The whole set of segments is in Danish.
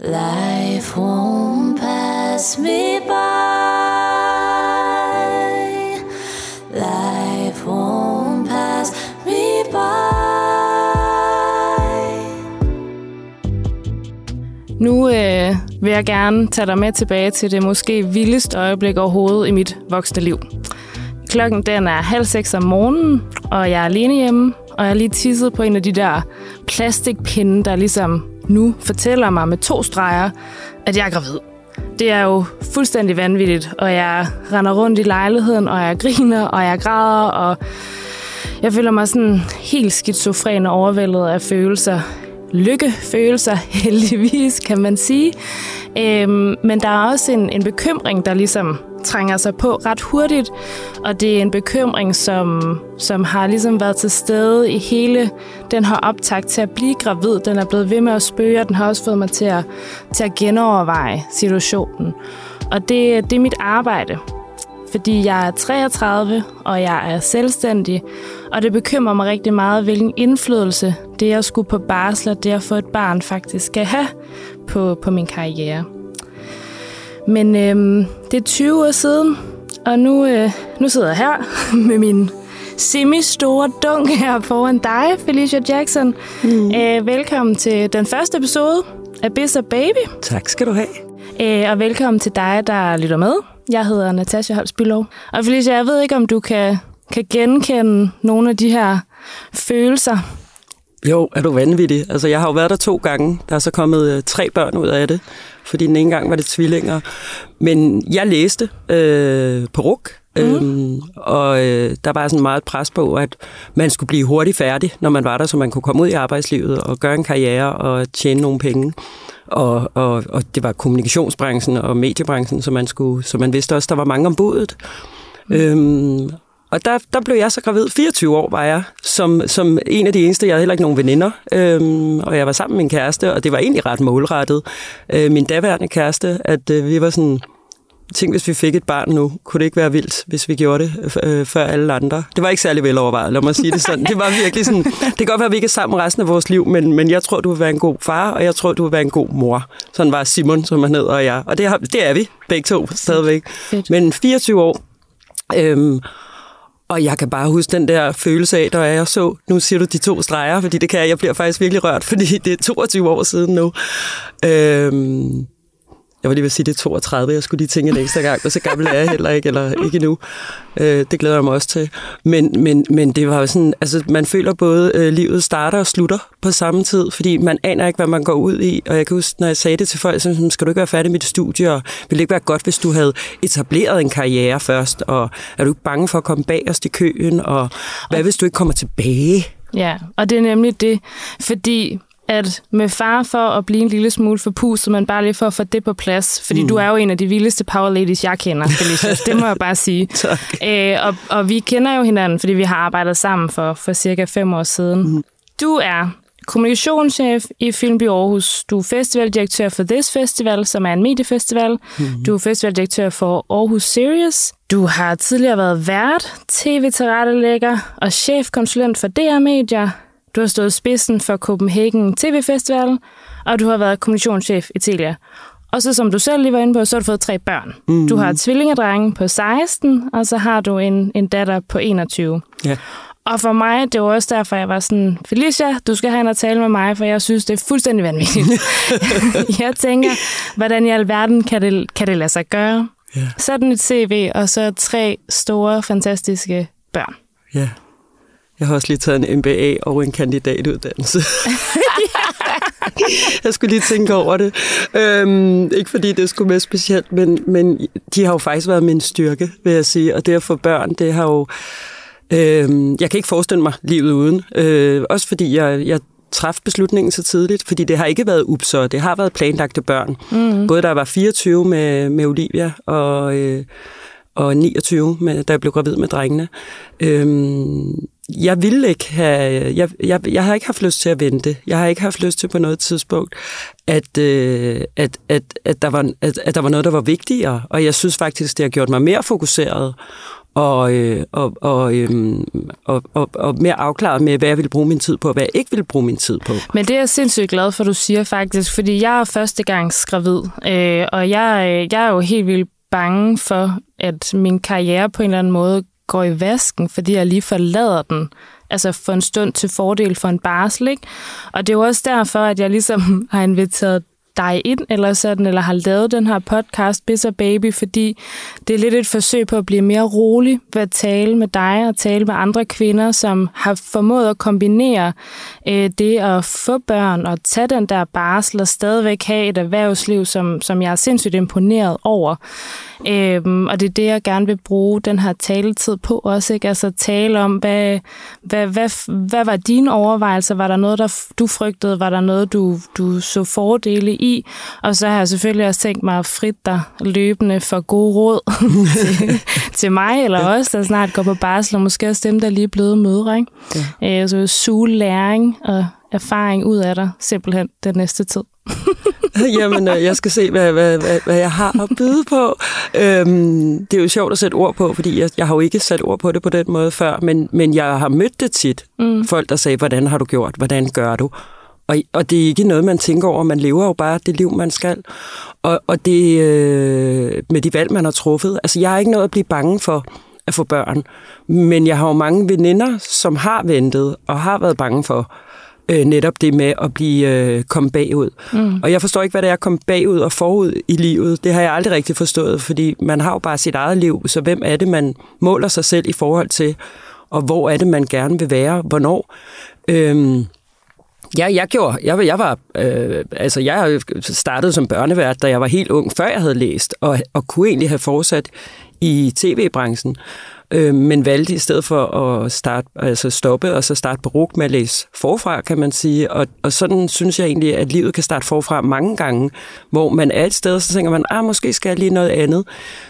Life won't pass me by. Life won't pass me by. Nu øh, vil jeg gerne tage dig med tilbage til det måske vildeste øjeblik overhovedet i mit voksne liv. Klokken den er halv seks om morgenen, og jeg er alene hjemme, og jeg har lige tisset på en af de der plastikpinde, der ligesom nu fortæller mig med to streger, at jeg er gravid. Det er jo fuldstændig vanvittigt, og jeg render rundt i lejligheden, og jeg griner, og jeg græder, og jeg føler mig sådan helt skizofren og overvældet af følelser. Lykkefølelser, heldigvis, kan man sige. Øhm, men der er også en, en bekymring, der ligesom trænger sig på ret hurtigt, og det er en bekymring, som, som har ligesom været til stede i hele den her optakt til at blive gravid. Den er blevet ved med at spøge, og den har også fået mig til at, til at genoverveje situationen. Og det, det er mit arbejde, fordi jeg er 33, og jeg er selvstændig, og det bekymrer mig rigtig meget, hvilken indflydelse det at skulle på barsel og det at få et barn faktisk skal have på, på min karriere. Men øhm, det er 20 år siden, og nu, øh, nu sidder jeg her med min semi-store dunk her foran dig, Felicia Jackson. Mm. Øh, velkommen til den første episode af Biz Baby. Tak skal du have. Øh, og velkommen til dig, der lytter med. Jeg hedder Natasha Holsbylov. Og Felicia, jeg ved ikke, om du kan, kan genkende nogle af de her følelser. Jo, er du vanvittig. Altså, jeg har jo været der to gange. Der er så kommet øh, tre børn ud af det, fordi den ene gang var det tvillinger. Men jeg læste øh, på RUK, Mm. Øhm, og øh, der var sådan meget pres på, at man skulle blive hurtigt færdig, når man var der, så man kunne komme ud i arbejdslivet og gøre en karriere og tjene nogle penge. Og, og, og det var kommunikationsbranchen og mediebranchen, så man, skulle, så man vidste også, der var mange om budet. Mm. Øhm, og der, der blev jeg så gravid. 24 år var jeg, som, som en af de eneste. Jeg havde heller ikke nogen veninder. Øhm, og jeg var sammen med min kæreste, og det var egentlig ret målrettet. Øh, min daværende kæreste, at øh, vi var sådan... Tænk, hvis vi fik et barn nu, kunne det ikke være vildt, hvis vi gjorde det øh, før alle andre. Det var ikke særlig velovervejet, lad mig sige det sådan. Det var virkelig sådan, det kan godt være, at vi ikke er sammen resten af vores liv, men, men jeg tror, du vil være en god far, og jeg tror, du vil være en god mor. Sådan var Simon, som han hedder, og jeg. Og det, har, det er vi begge to stadigvæk. Men 24 år. Øhm, og jeg kan bare huske den der følelse af, da jeg så, nu siger du de to streger, fordi det kan jeg, jeg bliver faktisk virkelig rørt, fordi det er 22 år siden nu. Øhm, jeg var lige ved at sige, det er 32, jeg skulle lige tænke en ekstra gang, og så gammel er jeg heller ikke, eller ikke endnu. Øh, det glæder jeg mig også til. Men, men, men det var sådan, altså man føler både, øh, livet starter og slutter på samme tid, fordi man aner ikke, hvad man går ud i. Og jeg kan huske, når jeg sagde det til folk, så skal du ikke være færdig med dit studie, og ville det ikke være godt, hvis du havde etableret en karriere først, og er du ikke bange for at komme bag os i køen, og hvad hvis du ikke kommer tilbage? Ja, og det er nemlig det, fordi at med far for at blive en lille smule forpustet, men bare lige for at få det på plads, fordi mm. du er jo en af de vildeste power ladies, jeg kender, Felicia. det må jeg bare sige. tak. Æ, og, og vi kender jo hinanden, fordi vi har arbejdet sammen for, for cirka fem år siden. Mm. Du er kommunikationschef i Filmby Aarhus. Du er festivaldirektør for This Festival, som er en mediefestival. Mm-hmm. Du er festivaldirektør for Aarhus Series. Du har tidligere været vært, tv-tilrettelægger og chefkonsulent for DR Media. Du har stået spidsen for Copenhagen TV Festival, og du har været kommunikationschef i Telia. Og så som du selv lige var inde på, så har du fået tre børn. Mm. Du har tvillingedrenge på 16, og så har du en, en datter på 21. Ja. Og for mig, det var også derfor, jeg var sådan, Felicia, du skal have en at tale med mig, for jeg synes, det er fuldstændig vanvittigt. jeg tænker, hvordan i alverden kan det, kan det lade sig gøre? Ja. Sådan et CV, og så tre store, fantastiske børn. Ja. Jeg har også lige taget en MBA og en kandidatuddannelse. jeg skulle lige tænke over det. Øhm, ikke fordi det skulle være specielt, men, men de har jo faktisk været min styrke, vil jeg sige. Og det at få børn, det har jo... Øhm, jeg kan ikke forestille mig livet uden. Øh, også fordi jeg, jeg træffede beslutningen så tidligt, fordi det har ikke været upså, det har været planlagte børn. Mm. Både der var 24 med, med Olivia, og, øh, og 29, med, da jeg blev gravid med drengene. Øhm, jeg ville ikke have, jeg, jeg, jeg har ikke haft lyst til at vente. Jeg har ikke haft lyst til på noget tidspunkt, at, øh, at, at, at, der var, at, at der var noget, der var vigtigere. Og jeg synes faktisk, det har gjort mig mere fokuseret og, øh, og, og, øh, og, og, og mere afklaret med, hvad jeg vil bruge min tid på, og hvad jeg ikke vil bruge min tid på. Men det er jeg sindssygt glad for, du siger faktisk, fordi jeg er førstegangs gravid, øh, og jeg, øh, jeg er jo helt vildt bange for, at min karriere på en eller anden måde går i vasken, fordi jeg lige forlader den altså for en stund til fordel for en barsel. Ikke? Og det er jo også derfor, at jeg ligesom har inviteret dig ind, eller sådan, eller har lavet den her podcast, Bitter Baby, fordi det er lidt et forsøg på at blive mere rolig ved at tale med dig og tale med andre kvinder, som har formået at kombinere øh, det at få børn og tage den der barsel og stadigvæk have et erhvervsliv, som, som jeg er sindssygt imponeret over. Øhm, og det er det, jeg gerne vil bruge den her taletid på også. Ikke? Altså tale om, hvad, hvad, hvad, hvad var dine overvejelser? Var der noget, der du frygtede? Var der noget, du, du så fordele i? Og så har jeg selvfølgelig også tænkt mig at frit dig løbende for gode råd til, til mig, eller os, der snart går på barsel, og måske også dem, der lige er blevet mødre. Ikke? Ja. Øh, så suge læring og erfaring ud af dig simpelthen den næste tid. Jamen, øh, jeg skal se, hvad, hvad, hvad, hvad jeg har at byde på. Øhm, det er jo sjovt at sætte ord på, fordi jeg, jeg har jo ikke sat ord på det på den måde før, men, men jeg har mødt det tit. Mm. Folk, der sagde, hvordan har du gjort? Hvordan gør du? Og, og det er ikke noget, man tænker over. Man lever jo bare det liv, man skal. Og, og det øh, med de valg, man har truffet. Altså, jeg har ikke noget at blive bange for at få børn. Men jeg har jo mange veninder, som har ventet og har været bange for øh, netop det med at blive øh, komme bagud. Mm. Og jeg forstår ikke, hvad det er at komme bagud og forud i livet. Det har jeg aldrig rigtig forstået, fordi man har jo bare sit eget liv, så hvem er det, man måler sig selv i forhold til, og hvor er det, man gerne vil være, hvornår. Øhm, Ja, jeg gjorde. Jeg, jeg var, øh, altså jeg startede som børnevært, da jeg var helt ung, før jeg havde læst, og, og kunne egentlig have fortsat i tv-branchen øh, men valgte i stedet for at starte, altså stoppe og så starte på RUG med at læse forfra, kan man sige. Og, og sådan synes jeg egentlig, at livet kan starte forfra mange gange, hvor man er et sted, og så tænker man, ah, måske skal jeg lige noget andet.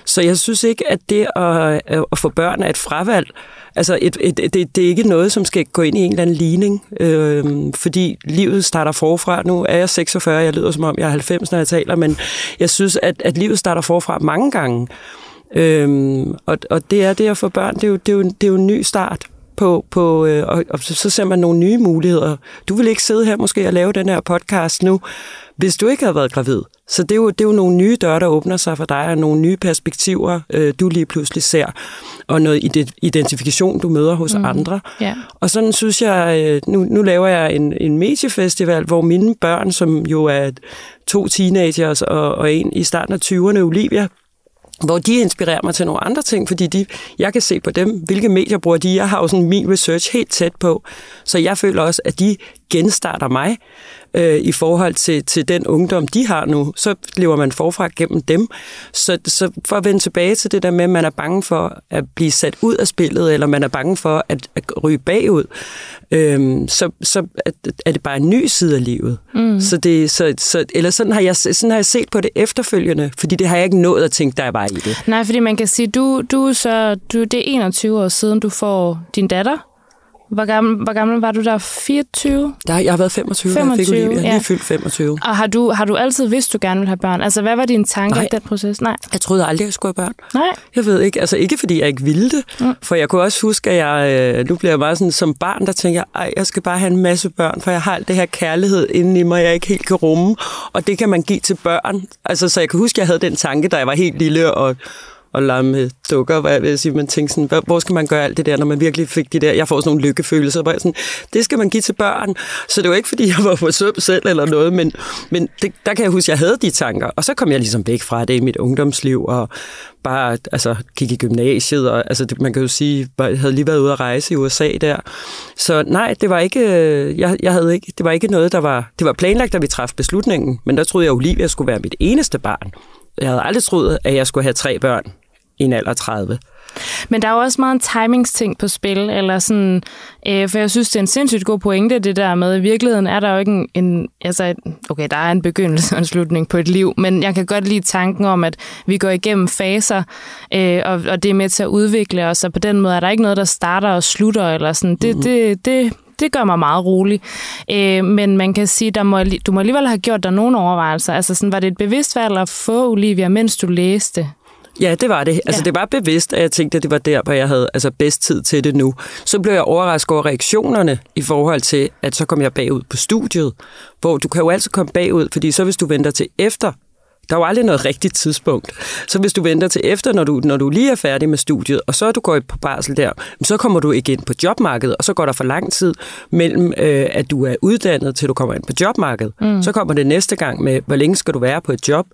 Så jeg synes ikke, at det at, at få børn er et fravalg. Altså, et, et, et, det, det er ikke noget, som skal gå ind i en eller anden ligning, øh, fordi livet starter forfra. Nu er jeg 46, jeg lyder som om, jeg er 90, når jeg taler, men jeg synes, at, at livet starter forfra mange gange. Øhm, og, og det er det at få børn, det er jo, det er jo, det er jo en ny start på, på øh, og, og så ser man nogle nye muligheder. Du vil ikke sidde her måske og lave den her podcast nu, hvis du ikke havde været gravid. Så det er jo, det er jo nogle nye døre, der åbner sig for dig, og nogle nye perspektiver, øh, du lige pludselig ser, og noget identifikation, du møder hos mm. andre. Yeah. Og sådan synes jeg, øh, nu, nu laver jeg en, en mediefestival, hvor mine børn, som jo er to teenagers og, og en i starten af 20'erne, Olivia, hvor de inspirerer mig til nogle andre ting, fordi de, jeg kan se på dem, hvilke medier bruger de. Jeg har jo sådan min research helt tæt på, så jeg føler også, at de genstarter mig øh, i forhold til, til den ungdom, de har nu. Så lever man forfra gennem dem. Så, så for at vende tilbage til det der med, at man er bange for at blive sat ud af spillet, eller man er bange for at, at ryge bagud, øh, så, så er det bare en ny side af livet. Mm. Så det, så, så, eller sådan har, jeg, sådan har jeg set på det efterfølgende, fordi det har jeg ikke nået at tænke, der var i det. Nej, fordi man kan sige, du, du, så, du, det er 21 år siden, du får din datter. Hvor gammel, hvor gammel var du der? 24? Der, jeg har været 25, 25 jeg fik Olivia. Har lige fyldt 25. Og har du, har du altid vidst, du gerne vil have børn? Altså, hvad var dine tanker i den proces? Nej. Jeg troede aldrig, jeg skulle have børn. Nej. Jeg ved ikke. Altså, ikke fordi jeg ikke ville det. Mm. For jeg kunne også huske, at jeg, øh, nu bliver jeg bare sådan, som barn, der tænker jeg, jeg skal bare have en masse børn, for jeg har alt det her kærlighed inde i mig, jeg ikke helt kan rumme. Og det kan man give til børn. Altså, så jeg kan huske, at jeg havde den tanke, da jeg var helt lille og og lege med dukker, hvad jeg vil sige, man tænker sådan, hvor skal man gøre alt det der, når man virkelig fik de der, jeg får sådan nogle lykkefølelser, hvor jeg sådan, det skal man give til børn. Så det var ikke, fordi jeg var for søm selv eller noget, men, men det, der kan jeg huske, at jeg havde de tanker, og så kom jeg ligesom væk fra det i mit ungdomsliv, og bare altså, gik i gymnasiet, og altså, det, man kan jo sige, jeg havde lige været ude at rejse i USA der. Så nej, det var ikke, øh, jeg, jeg havde ikke, det var ikke noget, der var, det var planlagt, da vi træffede beslutningen, men der troede jeg, at Olivia skulle være mit eneste barn. Jeg havde aldrig troet, at jeg skulle have tre børn i en alder 30. Men der er jo også meget en timingsting på spil, eller sådan, øh, for jeg synes, det er en sindssygt god pointe, det der med, i virkeligheden er der jo ikke en, en altså, okay, der er en begyndelse og en slutning på et liv, men jeg kan godt lide tanken om, at vi går igennem faser, øh, og, og det er med til at udvikle os, og på den måde er der ikke noget, der starter og slutter, eller sådan, det, mm-hmm. det, det, det gør mig meget rolig. Øh, men man kan sige, der må, du må alligevel have gjort dig nogle overvejelser. Altså sådan, var det et bevidst valg at få Olivia, mens du læste? Ja, det var det. Altså, Ja. det var bevidst, at jeg tænkte, at det var der, hvor jeg havde altså, bedst tid til det nu. Så blev jeg overrasket over reaktionerne i forhold til, at så kom jeg bagud på studiet, hvor du kan jo altid komme bagud, fordi så hvis du venter til efter, der er jo aldrig noget rigtigt tidspunkt. Så hvis du venter til efter, når du, når du lige er færdig med studiet, og så er du gået på barsel der, så kommer du ikke ind på jobmarkedet, og så går der for lang tid mellem, øh, at du er uddannet, til du kommer ind på jobmarkedet. Mm. Så kommer det næste gang med, hvor længe skal du være på et job,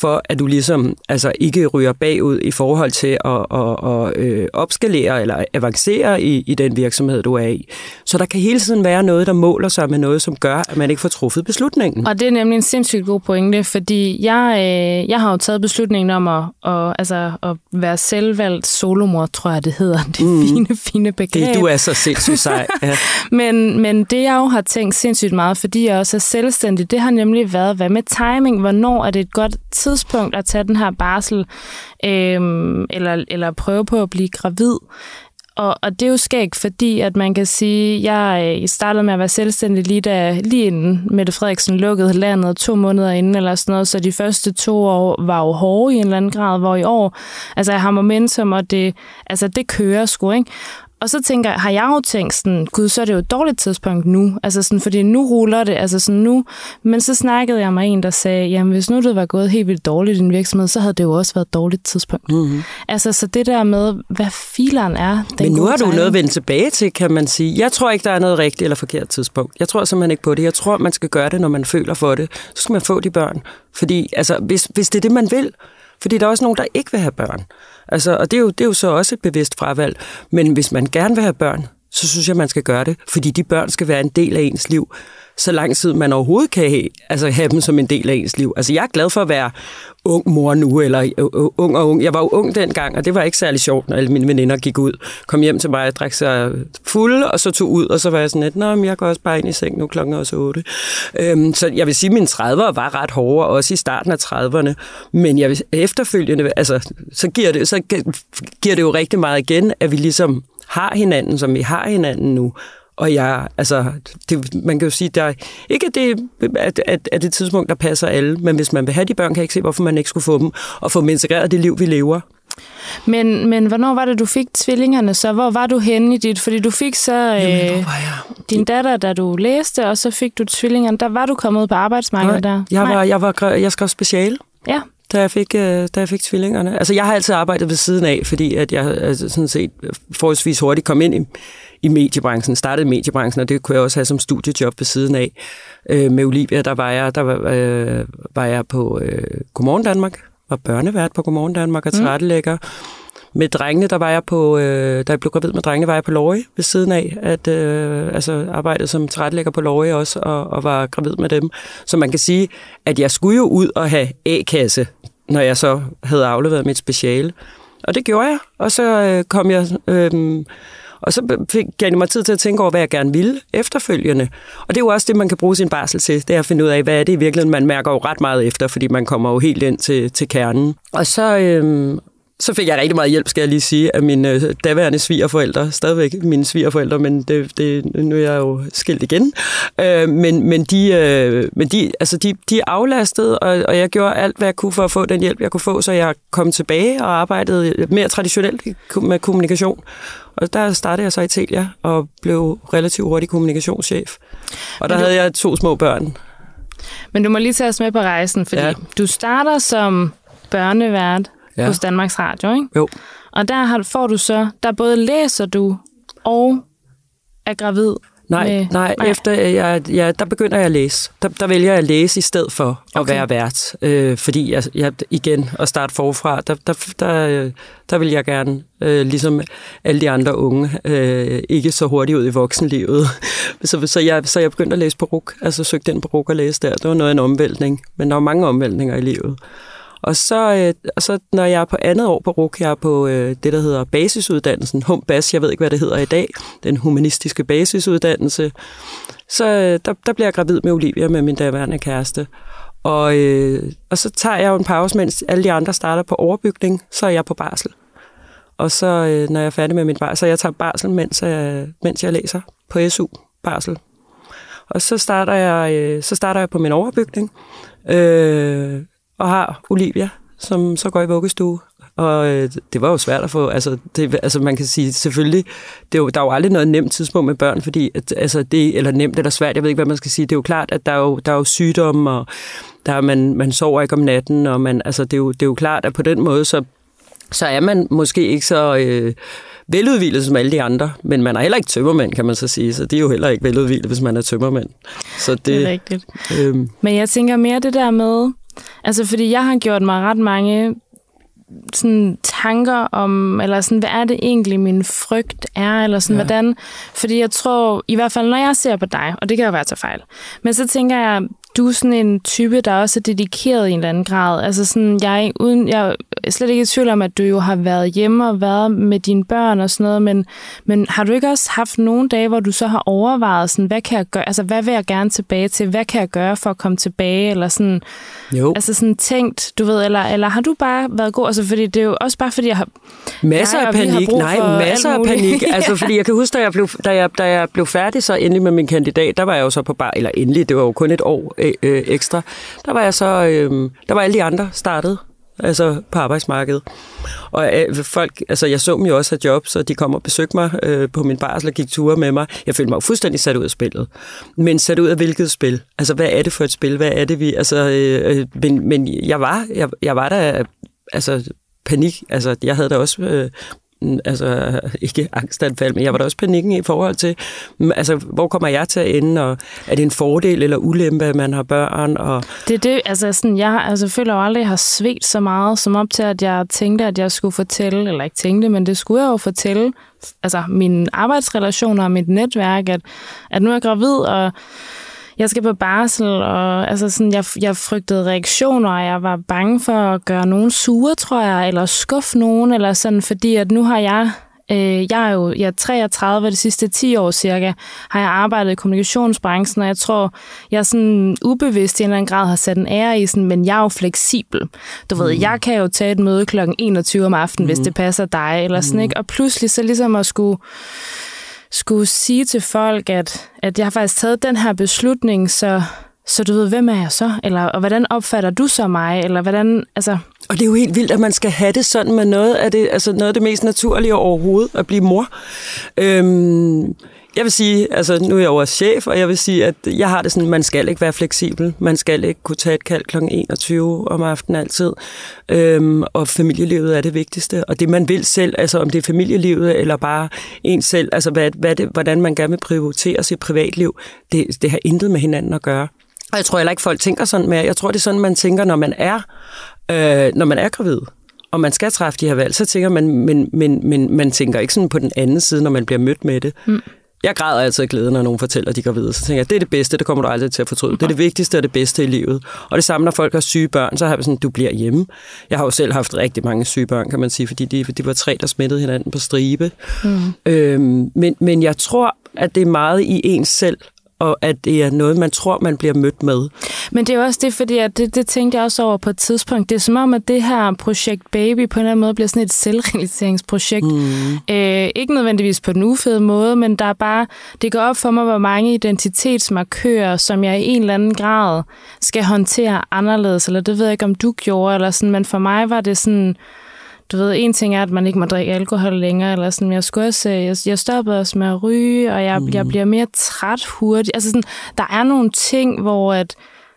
for at du ligesom altså, ikke ryger bagud i forhold til at, at, at øh, opskalere eller avancere i, i den virksomhed, du er i. Så der kan hele tiden være noget, der måler sig med noget, som gør, at man ikke får truffet beslutningen. Og det er nemlig en sindssygt god pointe, fordi jeg, øh, jeg har jo taget beslutningen om at, og, altså, at være selvvalgt solomor, tror jeg, det hedder. Det mm. fine, fine begreb. Det, du er så sindssygt sej. Ja. Men, men det, jeg jo har tænkt sindssygt meget, fordi jeg også er selvstændig, det har nemlig været, hvad med timing? Hvornår er det et godt tidspunkt at tage den her barsel, øhm, eller, eller prøve på at blive gravid? Og, og det er jo skægt, fordi at man kan sige, jeg øh, startede med at være selvstændig lige, da, lige inden Mette Frederiksen lukkede landet to måneder inden eller sådan noget, så de første to år var jo hårde i en eller anden grad, hvor i år, altså jeg har momentum, og det, altså det kører sgu, ikke? Og så tænker jeg, har jeg jo tænkt sådan, gud, så er det jo et dårligt tidspunkt nu. Altså sådan, fordi nu ruller det, altså sådan nu. Men så snakkede jeg med en, der sagde, jamen hvis nu det var gået helt vildt dårligt i en virksomhed, så havde det jo også været et dårligt tidspunkt. Mm-hmm. Altså så det der med, hvad fileren er, den Men nu har du noget at vende tilbage til, kan man sige. Jeg tror ikke, der er noget rigtigt eller forkert tidspunkt. Jeg tror simpelthen ikke på det. Jeg tror, man skal gøre det, når man føler for det. Så skal man få de børn. Fordi altså, hvis, hvis det er det, man vil. Fordi der er også nogen, der ikke vil have børn. Altså, og det er, jo, det er jo så også et bevidst fravalg. Men hvis man gerne vil have børn, så synes jeg, man skal gøre det. Fordi de børn skal være en del af ens liv, så lang tid man overhovedet kan have, altså have dem som en del af ens liv. Altså jeg er glad for at være ung mor nu, eller ung og ung. Jeg var jo ung dengang, og det var ikke særlig sjovt, når alle mine veninder gik ud, kom hjem til mig og drak sig fuld, og så tog ud, og så var jeg sådan lidt, nå, men jeg går også bare ind i seng nu klokken er også otte. Øhm, så jeg vil sige, at mine 30'ere var ret hårde, også i starten af 30'erne, men jeg vil, efterfølgende, altså, så giver, det, så giver det jo rigtig meget igen, at vi ligesom har hinanden, som vi har hinanden nu. Og jeg, altså, det, man kan jo sige, der ikke at det at, at, at det tidspunkt, der passer alle, men hvis man vil have de børn, kan jeg ikke se, hvorfor man ikke skulle få dem, og få dem integreret det liv, vi lever. Men, men hvornår var det, du fik tvillingerne så? Hvor var du henne i dit? Fordi du fik så øh, Jamen, din datter, da du læste, og så fik du tvillingerne. Der var du kommet på arbejdsmarkedet der? Jeg, var, jeg, var, jeg skrev speciale, Ja. Da jeg, fik, øh, da jeg fik tvillingerne. Altså, jeg har altid arbejdet ved siden af, fordi at jeg altså, sådan set forholdsvis hurtigt kom ind i, i mediebranchen, startede mediebranchen, og det kunne jeg også have som studiejob ved siden af. Øh, med Olivia, der var jeg, der var, øh, var jeg på øh, Godmorgen Danmark, var børnevært på Godmorgen Danmark og tilrettelægger. Mm. Med drengene, der var jeg på, øh, da jeg blev gravid med drengene, var jeg på Lorge ved siden af, at øh, altså arbejdede som tilrettelægger på Lorge også, og, og var gravid med dem. Så man kan sige, at jeg skulle jo ud og have A-kasse, når jeg så havde afleveret mit speciale. Og det gjorde jeg, og så øh, kom jeg... Øh, og så fik jeg mig tid til at tænke over, hvad jeg gerne ville efterfølgende. Og det er jo også det, man kan bruge sin barsel til. Det er at finde ud af, hvad er det i virkeligheden. Man mærker jo ret meget efter, fordi man kommer jo helt ind til, til kernen. Og så, øhm, så fik jeg rigtig meget hjælp, skal jeg lige sige, af mine øh, daværende svigerforældre. Stadigvæk mine svigerforældre, men det, det, nu er jeg jo skilt igen. Øh, men, men, de, øh, men de, altså de, de aflastede, og, og jeg gjorde alt, hvad jeg kunne for at få den hjælp, jeg kunne få, så jeg kom tilbage og arbejdede mere traditionelt med kommunikation. Og der startede jeg så i Telia og blev relativt hurtig kommunikationschef. Og der du- havde jeg to små børn. Men du må lige tage os med på rejsen, fordi ja. du starter som børnevært Ja. hos Danmarks Radio, ikke? Jo. Og der har, får du så, der både læser du og er gravid. Nej, med, nej, efter jeg, ja, der begynder jeg at læse. Der, der vælger jeg at læse i stedet for at Okay. være vært. Øh, fordi jeg, jeg, igen, at starte forfra, der, der, der, der vil jeg gerne, øh, ligesom alle de andre unge, øh, ikke så hurtigt ud i voksenlivet. så, så, jeg, så jeg begyndte at læse på RUK, altså søgte ind på RUK og læse der. Det var noget af en omvæltning, men der var mange omvæltninger i livet. Og så, øh, og så når jeg er på andet år på RUK, jeg er på øh, det, der hedder basisuddannelsen, Hum Bas, jeg ved ikke, hvad det hedder i dag, den humanistiske basisuddannelse, så øh, der, der bliver jeg gravid med Olivia, med min daværende kæreste. Og, øh, og så tager jeg jo en pause, mens alle de andre starter på overbygning, så er jeg på barsel. Og så, øh, når jeg er færdig med min barsel, så jeg tager barsel, mens jeg, mens jeg læser på SU barsel. Og så starter jeg, øh, så starter jeg på min overbygning, øh, og har Olivia, som så går i vuggestue og øh, det var jo svært at få, altså, det, altså man kan sige selvfølgelig, det er jo, der er jo aldrig noget nemt tidspunkt med børn, fordi, at, altså det, eller nemt eller svært, jeg ved ikke, hvad man skal sige, det er jo klart, at der er jo, der er jo sygdomme, og der er, man, man sover ikke om natten, og man, altså det er, jo, det er jo klart, at på den måde, så, så er man måske ikke så... Øh, veludvilet som alle de andre, men man er heller ikke tømmermænd, kan man så sige, så det er jo heller ikke veludvilet, hvis man er tømmermænd. Så det, Det er rigtigt. Øhm. Men jeg tænker mere det der med, altså fordi jeg har gjort mig ret mange sådan tanker om, eller sådan, hvad er det egentlig, min frygt er, eller sådan, ja. hvordan, fordi jeg tror, i hvert fald, når jeg ser på dig, og det kan jo være til fejl, men så tænker jeg, du er sådan en type, der også er dedikeret i en eller anden grad. Altså sådan, jeg, uden, jeg er slet ikke i tvivl om, at du jo har været hjemme og været med dine børn og sådan noget, men, men har du ikke også haft nogle dage, hvor du så har overvejet, sådan, hvad kan jeg gøre, altså hvad vil jeg gerne tilbage til, hvad kan jeg gøre for at komme tilbage, eller sådan, jo. altså sådan tænkt, du ved, eller, eller har du bare været god, altså fordi det er jo også bare fordi, jeg har... Masser af panik, nej, masser af panik, altså fordi jeg kan huske, da jeg, blev, da, jeg, da jeg blev færdig så endelig med min kandidat, der var jeg jo så på bare, eller endelig, det var jo kun et år øh, ekstra, der var jeg så, øh, der var alle de andre startet, altså på arbejdsmarkedet. Og øh, folk, altså jeg så dem jo også have job, så de kom og besøgte mig øh, på min barsel og gik ture med mig. Jeg følte mig jo fuldstændig sat ud af spillet. Men sat ud af hvilket spil? Altså hvad er det for et spil? Hvad er det vi, altså, øh, øh men, men jeg var, jeg, jeg var der, altså panik. Altså, jeg havde da også øh, altså ikke angstanfald, men jeg var da også panikken i forhold til, altså hvor kommer jeg til at ende, og er det en fordel eller ulempe, at man har børn? Og... Det er det, altså sådan, jeg altså, føler jo aldrig, jeg har svedt så meget, som op til, at jeg tænkte, at jeg skulle fortælle, eller ikke tænkte, men det skulle jeg jo fortælle, altså mine arbejdsrelationer og mit netværk, at, at nu er jeg gravid, og jeg skal på barsel, og altså sådan, jeg, jeg frygtede reaktioner, og jeg var bange for at gøre nogen sure, tror jeg, eller skuffe nogen, eller sådan, fordi at nu har jeg Øh, jeg er jo jeg er 33, de sidste 10 år cirka, har jeg arbejdet i kommunikationsbranchen, og jeg tror, jeg sådan ubevidst i en eller anden grad har sat en ære i, sådan, men jeg er jo fleksibel. Du ved, mm. jeg kan jo tage et møde kl. 21 om aftenen, mm. hvis det passer dig, eller sådan, mm. ikke? Og pludselig så ligesom at skulle skulle sige til folk, at, at jeg har faktisk taget den her beslutning, så, så du ved, hvem er jeg så? Eller, og hvordan opfatter du så mig? Eller hvordan, altså... Og det er jo helt vildt, at man skal have det sådan med noget af det, altså noget af det mest naturlige overhovedet, at blive mor. Øhm, jeg vil sige, altså nu er jeg også chef, og jeg vil sige, at jeg har det sådan, man skal ikke være fleksibel. Man skal ikke kunne tage et kald kl. 21 om aftenen altid. Øhm, og familielivet er det vigtigste. Og det man vil selv, altså om det er familielivet eller bare en selv, altså hvad, hvad det, hvordan man gerne vil prioritere sit privatliv, det, det har intet med hinanden at gøre. Og jeg tror heller ikke, folk tænker sådan mere. Jeg tror, det er sådan, man tænker, når man er, øh, når man er gravid og man skal træffe de her valg, så tænker man, men, men, men man tænker ikke sådan på den anden side, når man bliver mødt med det. Mm. Jeg græder altid af glæde, når nogen fortæller, at de går videre. Så tænker jeg, det er det bedste, det kommer du aldrig til at fortryde. Det er det vigtigste og det bedste i livet. Og det samme, når folk har syge børn, så har vi sådan, du bliver hjemme. Jeg har jo selv haft rigtig mange syge børn, kan man sige, fordi de, de var tre, der smittede hinanden på stribe. Mm. Øhm, men, men jeg tror, at det er meget i ens selv, og at det er noget, man tror, man bliver mødt med. Men det er også det, fordi at det, det tænkte jeg også over på et tidspunkt. Det er som om, at det her projekt Baby på en eller anden måde bliver sådan et selvrealiseringsprojekt. Mm. Øh, ikke nødvendigvis på den ufede måde, men der er bare, det går op for mig, hvor mange identitetsmarkører, som jeg i en eller anden grad skal håndtere anderledes, eller det ved jeg ikke, om du gjorde, eller sådan, men for mig var det sådan, du ved, en ting er, at man ikke må drikke alkohol længere, eller sådan, jeg skulle også, jeg, jeg stoppede også med at ryge, og jeg, mm. jeg bliver mere træt hurtigt. Altså sådan, der er nogle ting, hvor at,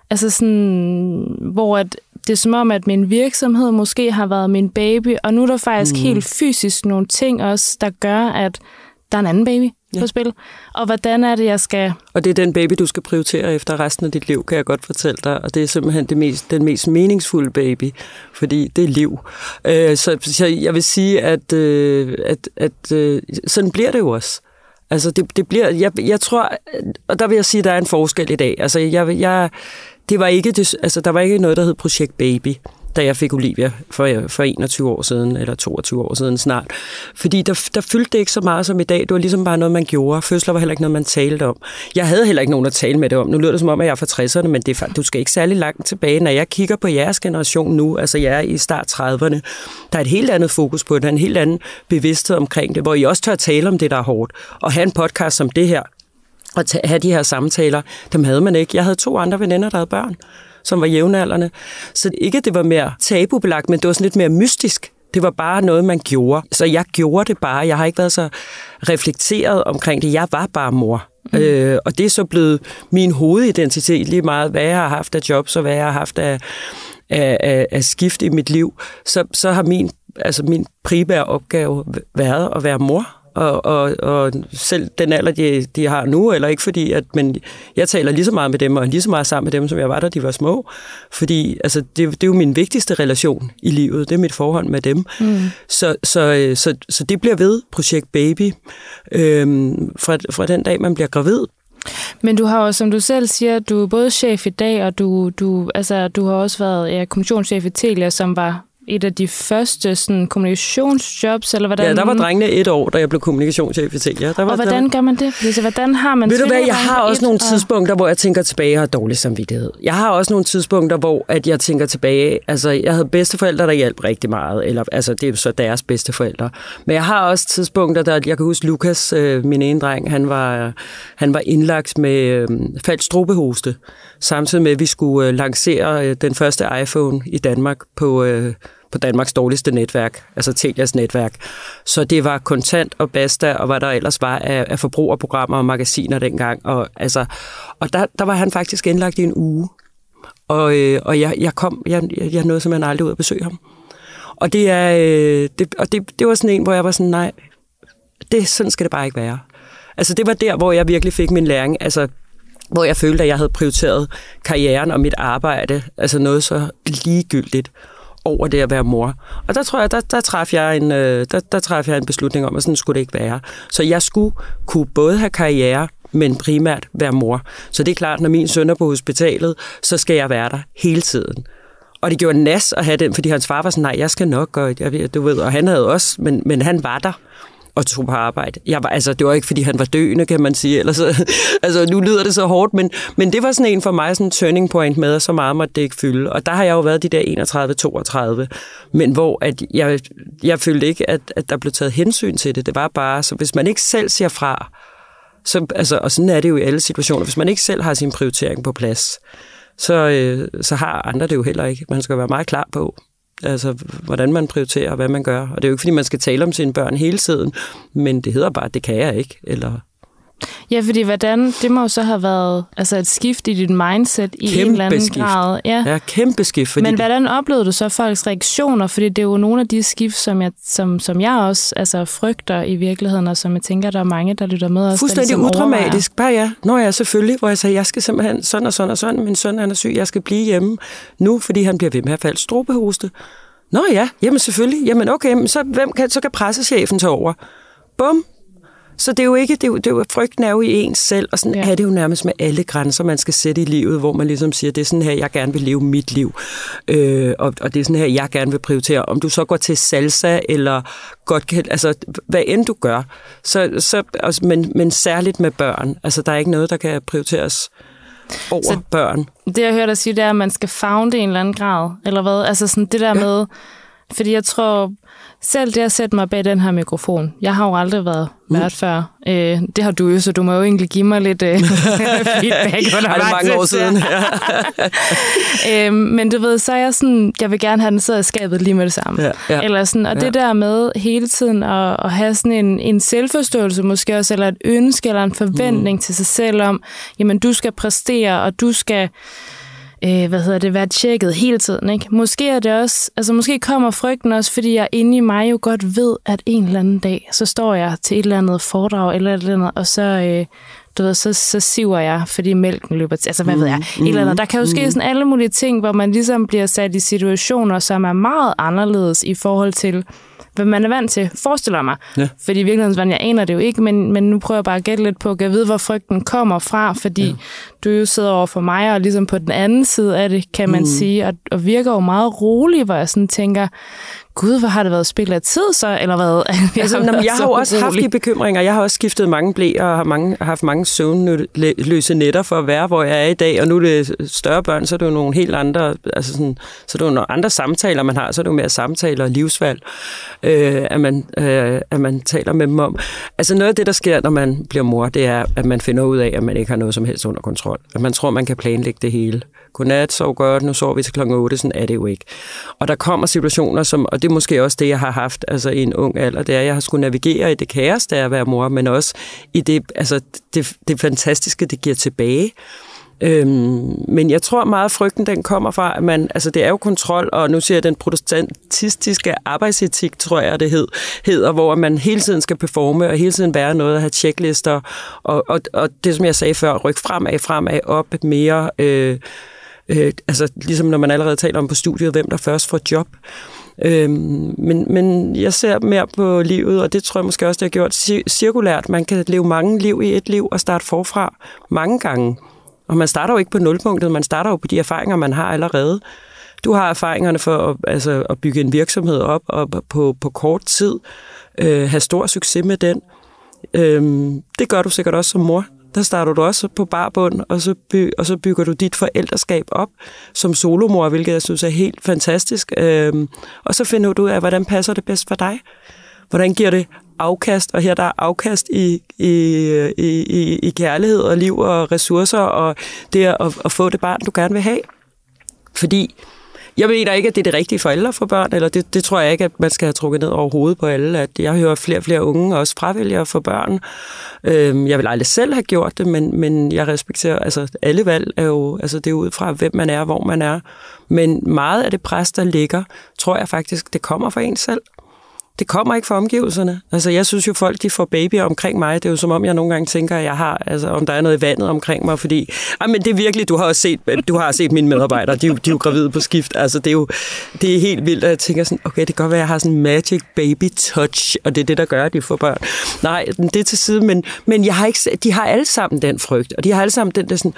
altså sådan, hvor at det er som om, at min virksomhed måske har været min baby, og nu er der faktisk mm. helt fysisk nogle ting også, der gør, at der er en anden baby ja. på spil. Og hvordan er det, jeg skal... Og det er den baby, du skal prioritere efter resten af dit liv, kan jeg godt fortælle dig. Og det er simpelthen det mest, den mest meningsfulde baby, fordi det er liv. Øh, så, så jeg vil sige, at, øh, at, at øh, sådan bliver det jo også. Altså, det, det bliver... Jeg, jeg tror... Og der vil jeg sige, at der er en forskel i dag. Altså, jeg, jeg, det var ikke det, altså, der var ikke noget, der hed Projekt Baby da jeg fik Olivia for, for 21 år siden, eller 22 år siden snart. Fordi der, der fyldte det ikke så meget som i dag. Det var ligesom bare noget, man gjorde. Fødsler var heller ikke noget, man talte om. Jeg havde heller ikke nogen at tale med det om. Nu lyder det som om, at jeg er fra 60'erne, men det er, du skal ikke særlig langt tilbage. Når jeg kigger på jeres generation nu, altså jeg er i start 30'erne, der er et helt andet fokus på det. Der er en helt anden bevidsthed omkring det, hvor I også tør at tale om det, der er hårdt. Og have en podcast som det her, og have de her samtaler, dem havde man ikke. Jeg havde to andre veninder, der havde børn som var jævnaldrende. Så ikke, det var mere tabubelagt, men det var sådan lidt mere mystisk. Det var bare noget, man gjorde. Så jeg gjorde det bare. Jeg har ikke været så reflekteret omkring det. Jeg var bare mor. Mm. Øh, og det er så blevet min hovedidentitet lige meget, hvad jeg har haft af job, så hvad jeg har haft af, af, af, af skift i mit liv. Så, så har min, altså min primære opgave været at være mor og, og, og selv den alder, de, de har nu, eller ikke fordi, at, men jeg taler lige så meget med dem, og lige så meget sammen med dem, som jeg var, da de var små. Fordi altså, det, det er jo min vigtigste relation i livet, det er mit forhold med dem. Mm. Så, så, så, så det bliver ved, projekt Baby, øhm, fra, fra den dag, man bliver gravid. Men du har jo, som du selv siger, du er både chef i dag, og du, du, altså, du har også været ja, kommissionschef i Telia, som var et af de første sådan, kommunikationsjobs, eller hvordan? Ja, der var drengene et år, da jeg blev kommunikationschef i Telia. Der var, og hvordan der... gør man det? Så hvordan har man... Ved du hvad, jeg har også nogle tidspunkter, hvor jeg tænker tilbage og har dårlig samvittighed. Jeg har også nogle tidspunkter, hvor at jeg tænker tilbage, altså jeg havde bedsteforældre, der hjalp rigtig meget, eller altså det er så deres bedsteforældre. Men jeg har også tidspunkter, der jeg kan huske Lukas, øh, min ene dreng, han var, han var indlagt med øh, faldt strobehoste, samtidig med, at vi skulle øh, lancere øh, den første iPhone i Danmark på... Øh, på Danmarks dårligste netværk, altså Telias netværk. Så det var kontant og basta, og hvad der ellers var af, af forbrugerprogrammer og magasiner dengang. Og, altså, og der, der var han faktisk indlagt i en uge. Og, øh, og jeg, jeg kom, jeg, jeg nåede simpelthen aldrig ud at besøge ham. Og det, er, øh, det, og det, det var sådan en, hvor jeg var sådan, nej, det, sådan skal det bare ikke være. Altså det var der, hvor jeg virkelig fik min læring. Altså hvor jeg følte, at jeg havde prioriteret karrieren og mit arbejde, altså noget så ligegyldigt over det at være mor. Og der tror jeg, der, der træffede jeg en, øh, der, der træffede jeg en beslutning om, at sådan skulle det ikke være. Så jeg skulle kunne både have karriere, men primært være mor. Så det er klart, når min søn er på hospitalet, så skal jeg være der hele tiden. Og det gjorde nas at have den, fordi hans far var sådan, nej, jeg skal nok og jeg, du ved, og han havde også, men, men han var der og tog på arbejde. Jeg var, altså, det var ikke, fordi han var døende, kan man sige. Ellers, altså, nu lyder det så hårdt, men, men det var sådan en for mig, sådan en turning point med, at så meget måtte det ikke fylde. Og der har jeg jo været de der 31-32, men hvor at jeg, jeg følte ikke, at, at der blev taget hensyn til det. Det var bare, så hvis man ikke selv siger fra, så, altså, og sådan er det jo i alle situationer, hvis man ikke selv har sin prioritering på plads, så, øh, så har andre det jo heller ikke. Man skal være meget klar på, Altså, hvordan man prioriterer og hvad man gør. Og det er jo ikke, fordi man skal tale om sine børn hele tiden, men det hedder bare, at det kan jeg ikke. Eller Ja, fordi hvordan, det må jo så have været altså et skift i dit mindset i kæmpe en eller anden skift. grad. Ja, ja kæmpe skift. Fordi Men hvordan oplevede du så folks reaktioner? Fordi det er jo nogle af de skift, som jeg, som, som jeg også altså, frygter i virkeligheden, og som jeg tænker, der er mange, der lytter med. Også, Fuldstændig ligesom udramatisk. Bare ja. Nå ja, selvfølgelig. Hvor jeg sagde, jeg skal simpelthen sådan og sådan og sådan. Min søn han er syg, jeg skal blive hjemme nu, fordi han bliver ved med at falde strobehoste. Nå ja, jamen selvfølgelig. Jamen okay, men så, hvem kan, så kan pressechefen tage over. Bum. Så det er jo ikke, det er jo, det er jo frygten er jo i ens selv, og sådan ja. er det jo nærmest med alle grænser, man skal sætte i livet, hvor man ligesom siger, det er sådan her, jeg gerne vil leve mit liv, øh, og, og det er sådan her, jeg gerne vil prioritere. Om du så går til salsa, eller godt kan, altså hvad end du gør, så, så, altså, men, men særligt med børn, altså der er ikke noget, der kan prioriteres over så børn. Det, jeg hører dig sige, det er, at man skal fagne det i en eller anden grad, eller hvad? Altså sådan det der med, fordi jeg tror, selv det at sætte mig bag den her mikrofon, jeg har jo aldrig været mm. vært før. Øh, det har du jo, så du må jo egentlig give mig lidt øh, feedback undervejs. Det mange år siden. Øh, men du ved, så er jeg sådan, jeg vil gerne have den siddet i skabet lige med det samme. Ja, ja. Eller sådan, og ja. det der med hele tiden at, at have sådan en, en selvforståelse måske også, eller et ønske eller en forventning mm. til sig selv om, jamen du skal præstere, og du skal øh, hvad hedder det, være tjekket hele tiden. Ikke? Måske er det også, altså måske kommer frygten også, fordi jeg inde i mig jo godt ved, at en eller anden dag, så står jeg til et eller andet foredrag eller et eller andet, og så, øh, du ved, så, så siver jeg, fordi mælken løber til. Altså, hvad mm, ved jeg? Et eller andet. Der kan jo ske mm. sådan alle mulige ting, hvor man ligesom bliver sat i situationer, som er meget anderledes i forhold til, hvad man er vant til, forestiller mig. Ja. Fordi i virkeligheden, jeg aner det jo ikke, men, men nu prøver jeg bare at gætte lidt på, at jeg vide, hvor frygten kommer fra, fordi ja. du jo sidder over for mig, og ligesom på den anden side af det, kan man mm. sige, og, og virker jo meget rolig, hvor jeg sådan tænker, gud, hvor har det været spil af tid så, eller hvad? Jeg, altså, har, jeg har jo også haft de bekymringer. Jeg har også skiftet mange blæer og har, mange, haft mange søvnløse nætter for at være, hvor jeg er i dag. Og nu er det større børn, så er det jo nogle helt andre, altså sådan, så er det jo nogle andre samtaler, man har. Så er det jo mere samtaler og livsvalg, øh, at, man, øh, at man taler med dem om. Altså noget af det, der sker, når man bliver mor, det er, at man finder ud af, at man ikke har noget som helst under kontrol. At man tror, man kan planlægge det hele godnat, sov godt, nu sover vi til klokken 8, sådan er det jo ikke. Og der kommer situationer, som, og det det er måske også det, jeg har haft altså, i en ung alder, det er, at jeg har skulle navigere i det kaos, der er at være mor, men også i det, altså, det, det fantastiske, det giver tilbage. Øhm, men jeg tror meget, at frygten den kommer fra, at man, altså det er jo kontrol, og nu siger jeg den protestantistiske arbejdsetik, tror jeg det hed, hedder, hvor man hele tiden skal performe, og hele tiden være noget, at have checklister, og, og, og det som jeg sagde før, ryk fremad, fremad, op mere, øh, øh, altså ligesom når man allerede taler om på studiet, hvem der først får job. Øhm, men, men jeg ser mere på livet, og det tror jeg måske også, det har gjort cirkulært. Man kan leve mange liv i et liv og starte forfra mange gange. Og man starter jo ikke på nulpunktet, man starter jo på de erfaringer, man har allerede. Du har erfaringerne for at, altså, at bygge en virksomhed op og på, på kort tid øh, have stor succes med den. Øhm, det gør du sikkert også som mor. Der starter du også på barbund, og så, by, og så bygger du dit forældreskab op som solomor, hvilket jeg synes er helt fantastisk. Øhm, og så finder du ud af, hvordan passer det bedst for dig. Hvordan giver det afkast, og her der er afkast i, i, i, i kærlighed og liv og ressourcer, og det at, at få det barn, du gerne vil have. Fordi jeg mener ikke, at det er det rigtige for alle for børn, eller det, det tror jeg ikke, at man skal have trukket ned over hovedet på alle. At jeg hører flere og flere unge også fravælger for børn. Øhm, jeg vil aldrig selv have gjort det, men, men jeg respekterer, altså alle valg er jo, altså det er ud fra, hvem man er, hvor man er. Men meget af det pres, der ligger, tror jeg faktisk, det kommer fra en selv det kommer ikke fra omgivelserne. Altså, jeg synes jo, folk de får babyer omkring mig. Det er jo som om, jeg nogle gange tænker, at jeg har, altså, om der er noget i vandet omkring mig, fordi, ah, men det er virkelig, du har også set, øh, du har set mine medarbejdere, de, de er jo gravide på skift. Altså, det er jo det er helt vildt, at jeg tænker sådan, okay, det kan godt være, at jeg har sådan en magic baby touch, og det er det, der gør, at de får børn. Nej, det er til side, men, men jeg har ikke, de har alle sammen den frygt, og de har alle sammen den der sådan,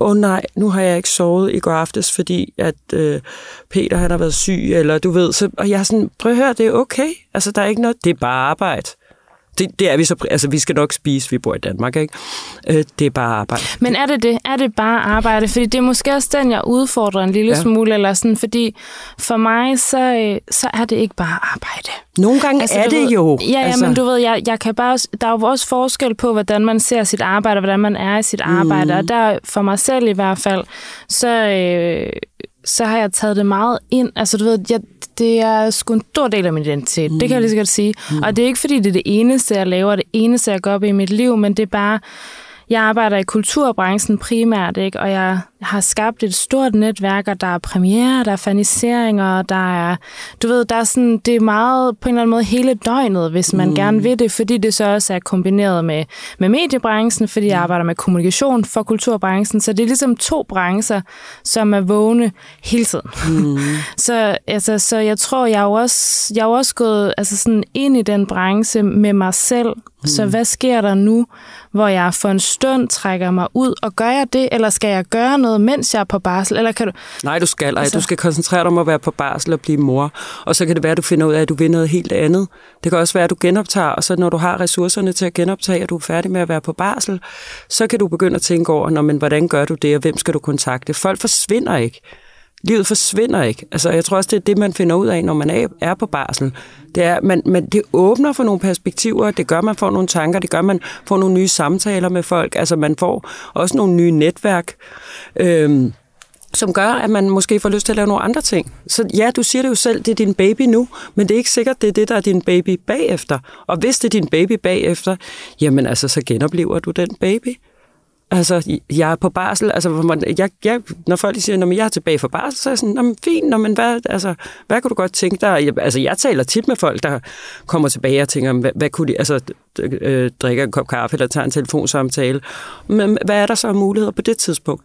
åh oh, nej, nu har jeg ikke sovet i går aftes, fordi at øh, Peter han har været syg, eller du ved, så, og jeg er sådan, prøv at høre, det er okay, altså der er ikke noget, det er bare arbejde. Det, det er vi så, altså vi skal nok spise, vi bor i Danmark, ikke? Øh, det er bare arbejde. Men er det det? Er det bare arbejde? Fordi det er måske også den, jeg udfordrer en lille ja. smule, eller sådan, fordi for mig, så, øh, så er det ikke bare arbejde. Nogle gange altså, er det ved, jo. Ja, ja altså. men du ved, jeg, jeg kan bare, der er jo også forskel på, hvordan man ser sit arbejde, og hvordan man er i sit arbejde. Mm. Og der, for mig selv i hvert fald, så, øh, så har jeg taget det meget ind. Altså du ved, jeg, det er sgu en stor del af min identitet. Mm. Det kan jeg lige så godt sige. Mm. Og det er ikke, fordi det er det eneste, jeg laver, det eneste, jeg gør op i mit liv, men det er bare jeg arbejder i kulturbranchen primært, ikke? og jeg har skabt et stort netværk, og der er premiere, der er faniseringer, der er, du ved, der er sådan, det er meget på en eller anden måde hele døgnet, hvis man mm. gerne vil det, fordi det så også er kombineret med, med mediebranchen, fordi jeg arbejder med kommunikation for kulturbranchen, så det er ligesom to brancher, som er vågne hele tiden. Mm. så, altså, så jeg tror, jeg er jo også, jeg er også gået altså sådan ind i den branche med mig selv, mm. så hvad sker der nu, hvor jeg for en stund trækker mig ud, og gør jeg det, eller skal jeg gøre noget, mens jeg er på barsel? Eller kan du... Nej, du skal. Ej, altså... Du skal koncentrere dig om at være på barsel og blive mor. Og så kan det være, at du finder ud af, at du vil noget helt andet. Det kan også være, at du genoptager, og så når du har ressourcerne til at genoptage, og du er færdig med at være på barsel, så kan du begynde at tænke over, Nå, men hvordan gør du det, og hvem skal du kontakte? Folk forsvinder ikke livet forsvinder ikke. Altså, jeg tror også, det er det, man finder ud af, når man er, på barsel. Det, er, man, man, det åbner for nogle perspektiver, det gør, man får nogle tanker, det gør, man får nogle nye samtaler med folk, altså man får også nogle nye netværk, øhm, som gør, at man måske får lyst til at lave nogle andre ting. Så ja, du siger det jo selv, det er din baby nu, men det er ikke sikkert, det er det, der er din baby bagefter. Og hvis det er din baby bagefter, jamen altså, så genoplever du den baby. Altså, jeg er på barsel, altså, jeg, jeg, når folk siger, at jeg er tilbage fra barsel, så er jeg sådan, fint, man hvad, altså, hvad kunne du godt tænke dig? Jeg, altså, jeg taler tit med folk, der kommer tilbage og tænker, hvad, hvad kunne de, altså, øh, drikke en kop kaffe eller tage en telefonsamtale. Men hvad er der så af muligheder på det tidspunkt?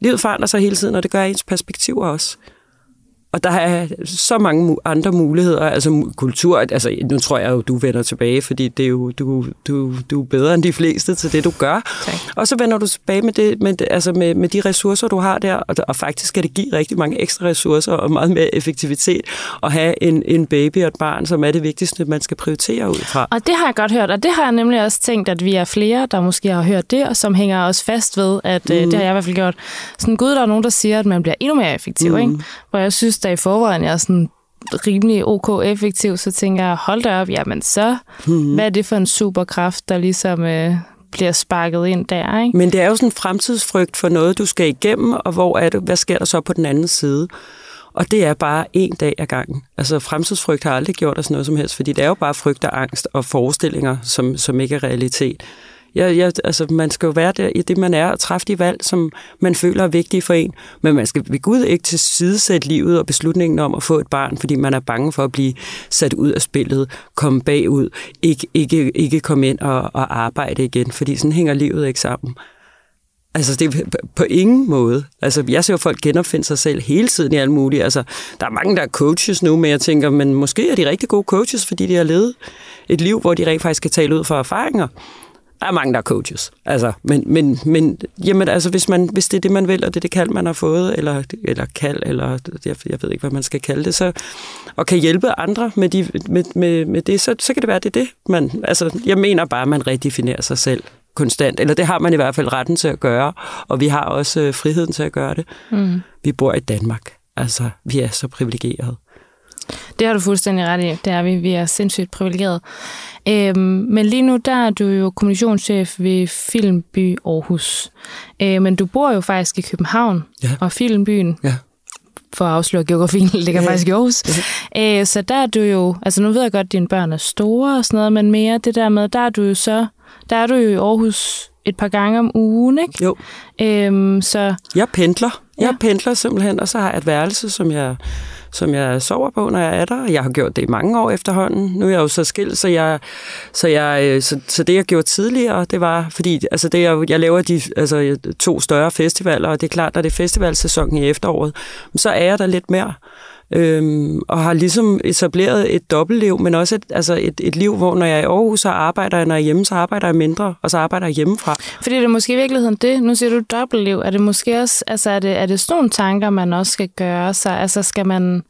Livet forandrer sig hele tiden, og det gør ens perspektiver også. Og der er så mange andre muligheder, altså kultur, altså nu tror jeg jo, du vender tilbage, fordi det er jo, du, du, du er bedre end de fleste til det, du gør. Okay. Og så vender du tilbage med, det, med, altså med, med de ressourcer, du har der, og, og faktisk skal det give rigtig mange ekstra ressourcer og meget mere effektivitet at have en, en baby og et barn, som er det vigtigste, man skal prioritere ud fra. Og det har jeg godt hørt, og det har jeg nemlig også tænkt, at vi er flere, der måske har hørt det, og som hænger os fast ved, at mm. det har jeg i hvert fald gjort. Sådan, gud, der er nogen, der siger, at man bliver endnu mere effektiv, mm. ikke? Hvor jeg synes, der i forvejen jeg er sådan rimelig ok effektiv, så tænker jeg, hold da op, jamen så, mm-hmm. hvad er det for en superkraft, der ligesom øh, bliver sparket ind der, ikke? Men det er jo sådan en fremtidsfrygt for noget, du skal igennem, og hvor er det, hvad sker der så på den anden side? Og det er bare en dag ad gangen. Altså fremtidsfrygt har aldrig gjort os noget som helst, fordi det er jo bare frygt og angst og forestillinger, som, som ikke er realitet. Jeg, jeg, altså, man skal jo være der i det, man er, og træffe de valg, som man føler er vigtige for en. Men man skal ved Gud ikke tilsidesætte livet og beslutningen om at få et barn, fordi man er bange for at blive sat ud af spillet, komme bagud, ikke, ikke, ikke komme ind og, og arbejde igen, fordi sådan hænger livet ikke sammen. Altså, det er på ingen måde. Altså, jeg ser jo folk genopfinde sig selv hele tiden i alt muligt. Altså, der er mange, der er coaches nu, men jeg tænker, men måske er de rigtig gode coaches, fordi de har levet et liv, hvor de rent faktisk kan tale ud fra erfaringer. Der er mange, der er coaches. Altså, men, men, men jamen, altså, hvis, man, hvis det er det, man vil, og det er det kald, man har fået, eller, eller kald, eller jeg, jeg ved ikke, hvad man skal kalde det, så, og kan hjælpe andre med, de, med, med, med det, så, så kan det være, det er det. Man, altså, jeg mener bare, at man redefinerer sig selv konstant. Eller det har man i hvert fald retten til at gøre, og vi har også øh, friheden til at gøre det. Mm. Vi bor i Danmark. Altså, vi er så privilegerede. Det har du fuldstændig ret i. Det er vi. Vi er sindssygt privilegerede. Øhm, men lige nu, der er du jo kommunikationschef ved Filmby Aarhus. Øh, men du bor jo faktisk i København, Ja. og Filmbyen, Ja. for at afsløre geografien, ligger Ja. faktisk i Aarhus. Øh, så der er du jo, altså nu ved jeg godt, at dine børn er store og sådan noget, men mere det der med, der er du jo så, der er du jo i Aarhus et par gange om ugen, ikke? Jo, Øhm, så jeg pendler. Jeg Ja. pendler simpelthen, og så har jeg et værelse, som jeg, som jeg sover på, når jeg er der. Jeg har gjort det i mange år efterhånden. Nu er jeg jo så skilt, så, jeg, så, jeg, øh, så, så det, jeg gjorde tidligere, det var, fordi altså det, jeg, jeg laver de altså, to større festivaler, og det er klart, når det er festivalsæsonen i efteråret, så er jeg der lidt mere. Øhm, og har ligesom etableret et dobbeltliv, men også et, altså et, et liv, hvor når jeg er i Aarhus, så arbejder jeg, når jeg er hjemme, så arbejder jeg mindre, og så arbejder jeg hjemmefra. Fordi det er måske i virkeligheden det. Nu siger du dobbeltliv. Er det måske også, altså er det, er det sådan nogle tanker, man også skal gøre sig? Altså skal man,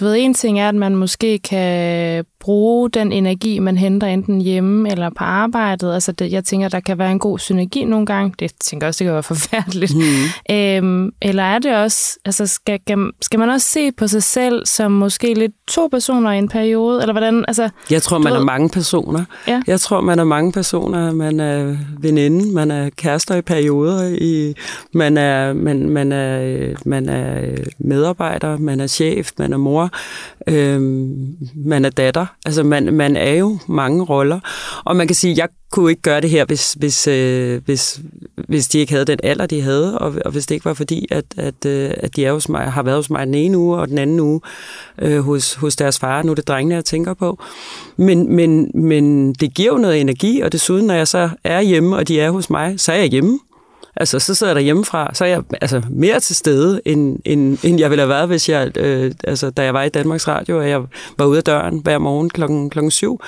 du ved, en ting er, at man måske kan bruge den energi, man henter enten hjemme eller på arbejdet. Altså det, jeg tænker, der kan være en god synergi nogle gange. Det tænker jeg også, det kan være forfærdeligt. Mm. Øhm, eller er det også, altså skal, skal- man også se på sig selv som måske lidt to personer i en periode? Eller hvordan, altså, Jeg tror, man ved- er mange personer. Ja. Jeg tror, man er mange personer. Man er veninde, man er kærester i perioder, i, man, er, man, man, er, man er medarbejder, man er chef, man er mor, øh, man er datter. Altså, man, man er jo mange roller. Og man kan sige, jeg kunne ikke gøre det her, hvis, hvis, øh, hvis, hvis de ikke havde den alder, de havde, og, og hvis det ikke var fordi, at, at, øh, at de er hos mig, har været hos mig den ene uge, og den anden uge øh, hos, hos deres far. Nu er det drengene, jeg tænker på. Men, men, men det giver jo noget energi, og desuden, når jeg så er hjemme, og de er hos mig, så er jeg hjemme. Altså, så sidder jeg derhjemmefra, så er jeg altså, mere til stede, end, end, end jeg ville have været, hvis jeg, øh, altså, da jeg var i Danmarks Radio, og jeg var ude af døren hver morgen klokken, klokken syv.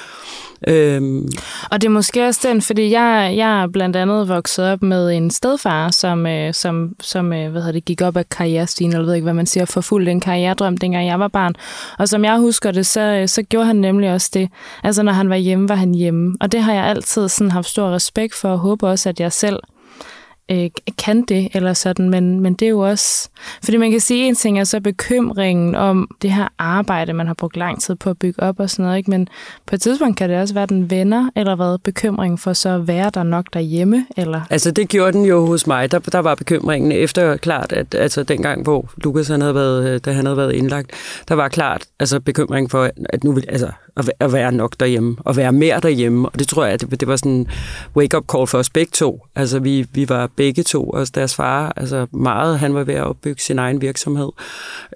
Øhm, Og det er måske også den, fordi jeg, jeg er blandt andet vokset op med en stedfar, som, øh, som, som øh, hvad hedder det, gik op af karrierestigen, eller ved ikke, hvad man siger, forfulgte en karrieredrøm, dengang jeg var barn. Og som jeg husker det, så, øh, så gjorde han nemlig også det. Altså, når han var hjemme, var han hjemme. Og det har jeg altid sådan haft stor respekt for, og håber også, at jeg selv øh, kan det, eller sådan, men, men det er jo også... Fordi man kan sige, en ting er så bekymringen om det her arbejde, man har brugt lang tid på at bygge op og sådan noget, ikke? men på et tidspunkt kan det også være, den venner, eller hvad, bekymringen for så at være der nok derhjemme, eller... Altså, det gjorde den jo hos mig. Der, der var bekymringen efter klart, at altså, dengang, hvor Lukas han havde været, øh, da han havde været indlagt, der var klart altså, bekymring for, at nu vil, altså, at at være nok derhjemme, og være mere derhjemme. Og det tror jeg, det, det var sådan en wake-up call for os begge to. Altså, vi, vi var begge to, og deres far, altså meget, han var ved at opbygge sin egen virksomhed.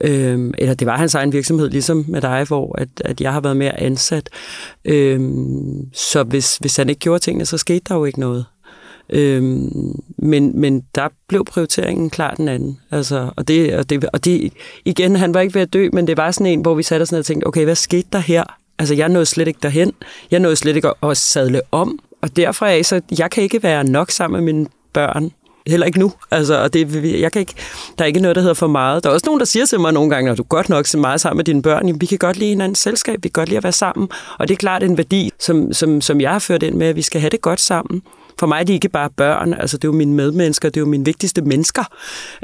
Øhm, eller det var hans egen virksomhed, ligesom med dig, hvor at, at jeg har været mere ansat. Øhm, så hvis, hvis han ikke gjorde tingene, så skete der jo ikke noget. Øhm, men, men der blev prioriteringen klart den anden. Altså, og, det, og, det, og det, igen, han var ikke ved at dø, men det var sådan en, hvor vi satte os ned og tænkte, okay, hvad skete der her? Altså, jeg nåede slet ikke derhen. Jeg nåede slet ikke at, at sadle om. Og derfra af, så jeg kan ikke være nok sammen med mine børn. Heller ikke nu. Altså, og det, jeg kan ikke, der er ikke noget, der hedder for meget. Der er også nogen, der siger til mig nogle gange, når du godt nok så meget sammen med dine børn, jamen, vi kan godt lide hinandens selskab, vi kan godt lide at være sammen. Og det er klart en værdi, som, som, som jeg har ført ind med, at vi skal have det godt sammen. For mig er de ikke bare børn, altså det er jo mine medmennesker, det er jo mine vigtigste mennesker.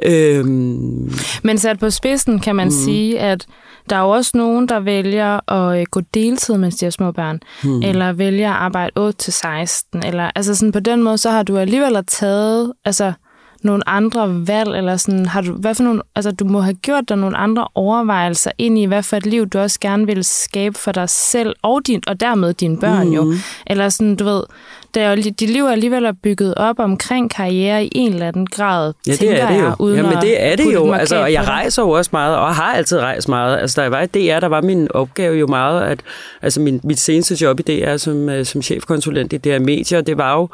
Øhm, Men sat på spidsen kan man mm. sige, at der er jo også nogen, der vælger at øh, gå deltid, mens de har små børn, mm. eller vælger at arbejde 8-16, eller altså sådan på den måde, så har du alligevel taget, altså nogle andre valg, eller sådan, har du, hvad for nogle, altså du må have gjort dig nogle andre overvejelser ind i, hvad for et liv du også gerne vil skabe for dig selv, og, din, og dermed dine børn mm. jo. Eller sådan, du ved, det er dit liv er alligevel bygget op omkring karriere i en eller anden grad, Ja, det er det jo. jeg, uden Jamen, det er det jo. Altså, og jeg rejser jo også meget, og har altid rejst meget. Altså, da jeg var i DR, der var min opgave jo meget, at altså, min, mit seneste job i DR som, øh, som chefkonsulent i DR Medier, det var jo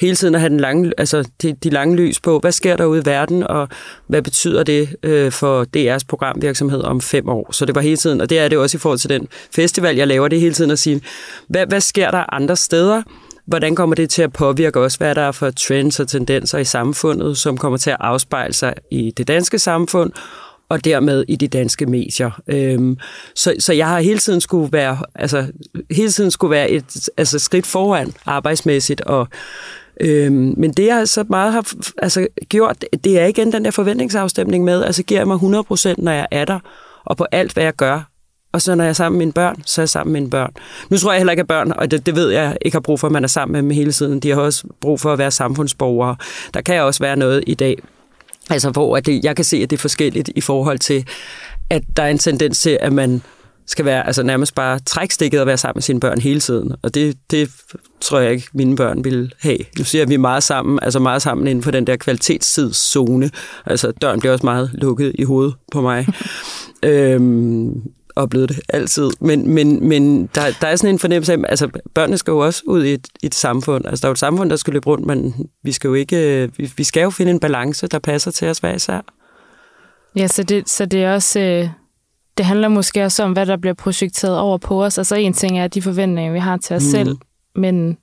hele tiden at have den lange, altså, de, de lange lys på, hvad sker der ude i verden, og hvad betyder det øh, for DR's programvirksomhed om fem år. Så det var hele tiden, og det er det også i forhold til den festival, jeg laver, det er hele tiden at sige, hvad, hvad sker der andre steder? Hvordan kommer det til at påvirke os? Hvad er der for trends og tendenser i samfundet, som kommer til at afspejle sig i det danske samfund, og dermed i de danske medier. Øhm, så, så jeg har hele tiden skulle være, altså, hele tiden skulle være et altså, skridt foran arbejdsmæssigt, og Øhm, men det jeg så meget har altså, gjort, det er igen den der forventningsafstemning med, altså giver jeg mig 100% når jeg er der, og på alt hvad jeg gør, og så når jeg er sammen med mine børn, så er jeg sammen med mine børn. Nu tror jeg heller ikke, at børn, og det, det ved jeg ikke har brug for, at man er sammen med dem hele tiden. De har også brug for at være samfundsborgere. Der kan også være noget i dag, altså hvor at det, jeg kan se, at det er forskelligt i forhold til, at der er en tendens til, at man skal være altså nærmest bare trækstikket og være sammen med sine børn hele tiden. Og det, det tror jeg ikke, mine børn vil have. Nu siger vi er meget sammen, altså meget sammen inden for den der kvalitetstidszone. Altså døren bliver også meget lukket i hovedet på mig. øhm, oplevet det altid. Men, men, men der, der er sådan en fornemmelse af, altså børnene skal jo også ud i et, et samfund. Altså der er jo et samfund, der skal løbe rundt, men vi skal jo ikke, vi, vi skal jo finde en balance, der passer til os hver især. Ja, så det, så det er også... Øh, det handler måske også om, hvad der bliver projekteret over på os. Altså en ting er de forventninger, vi har til os mm. selv, men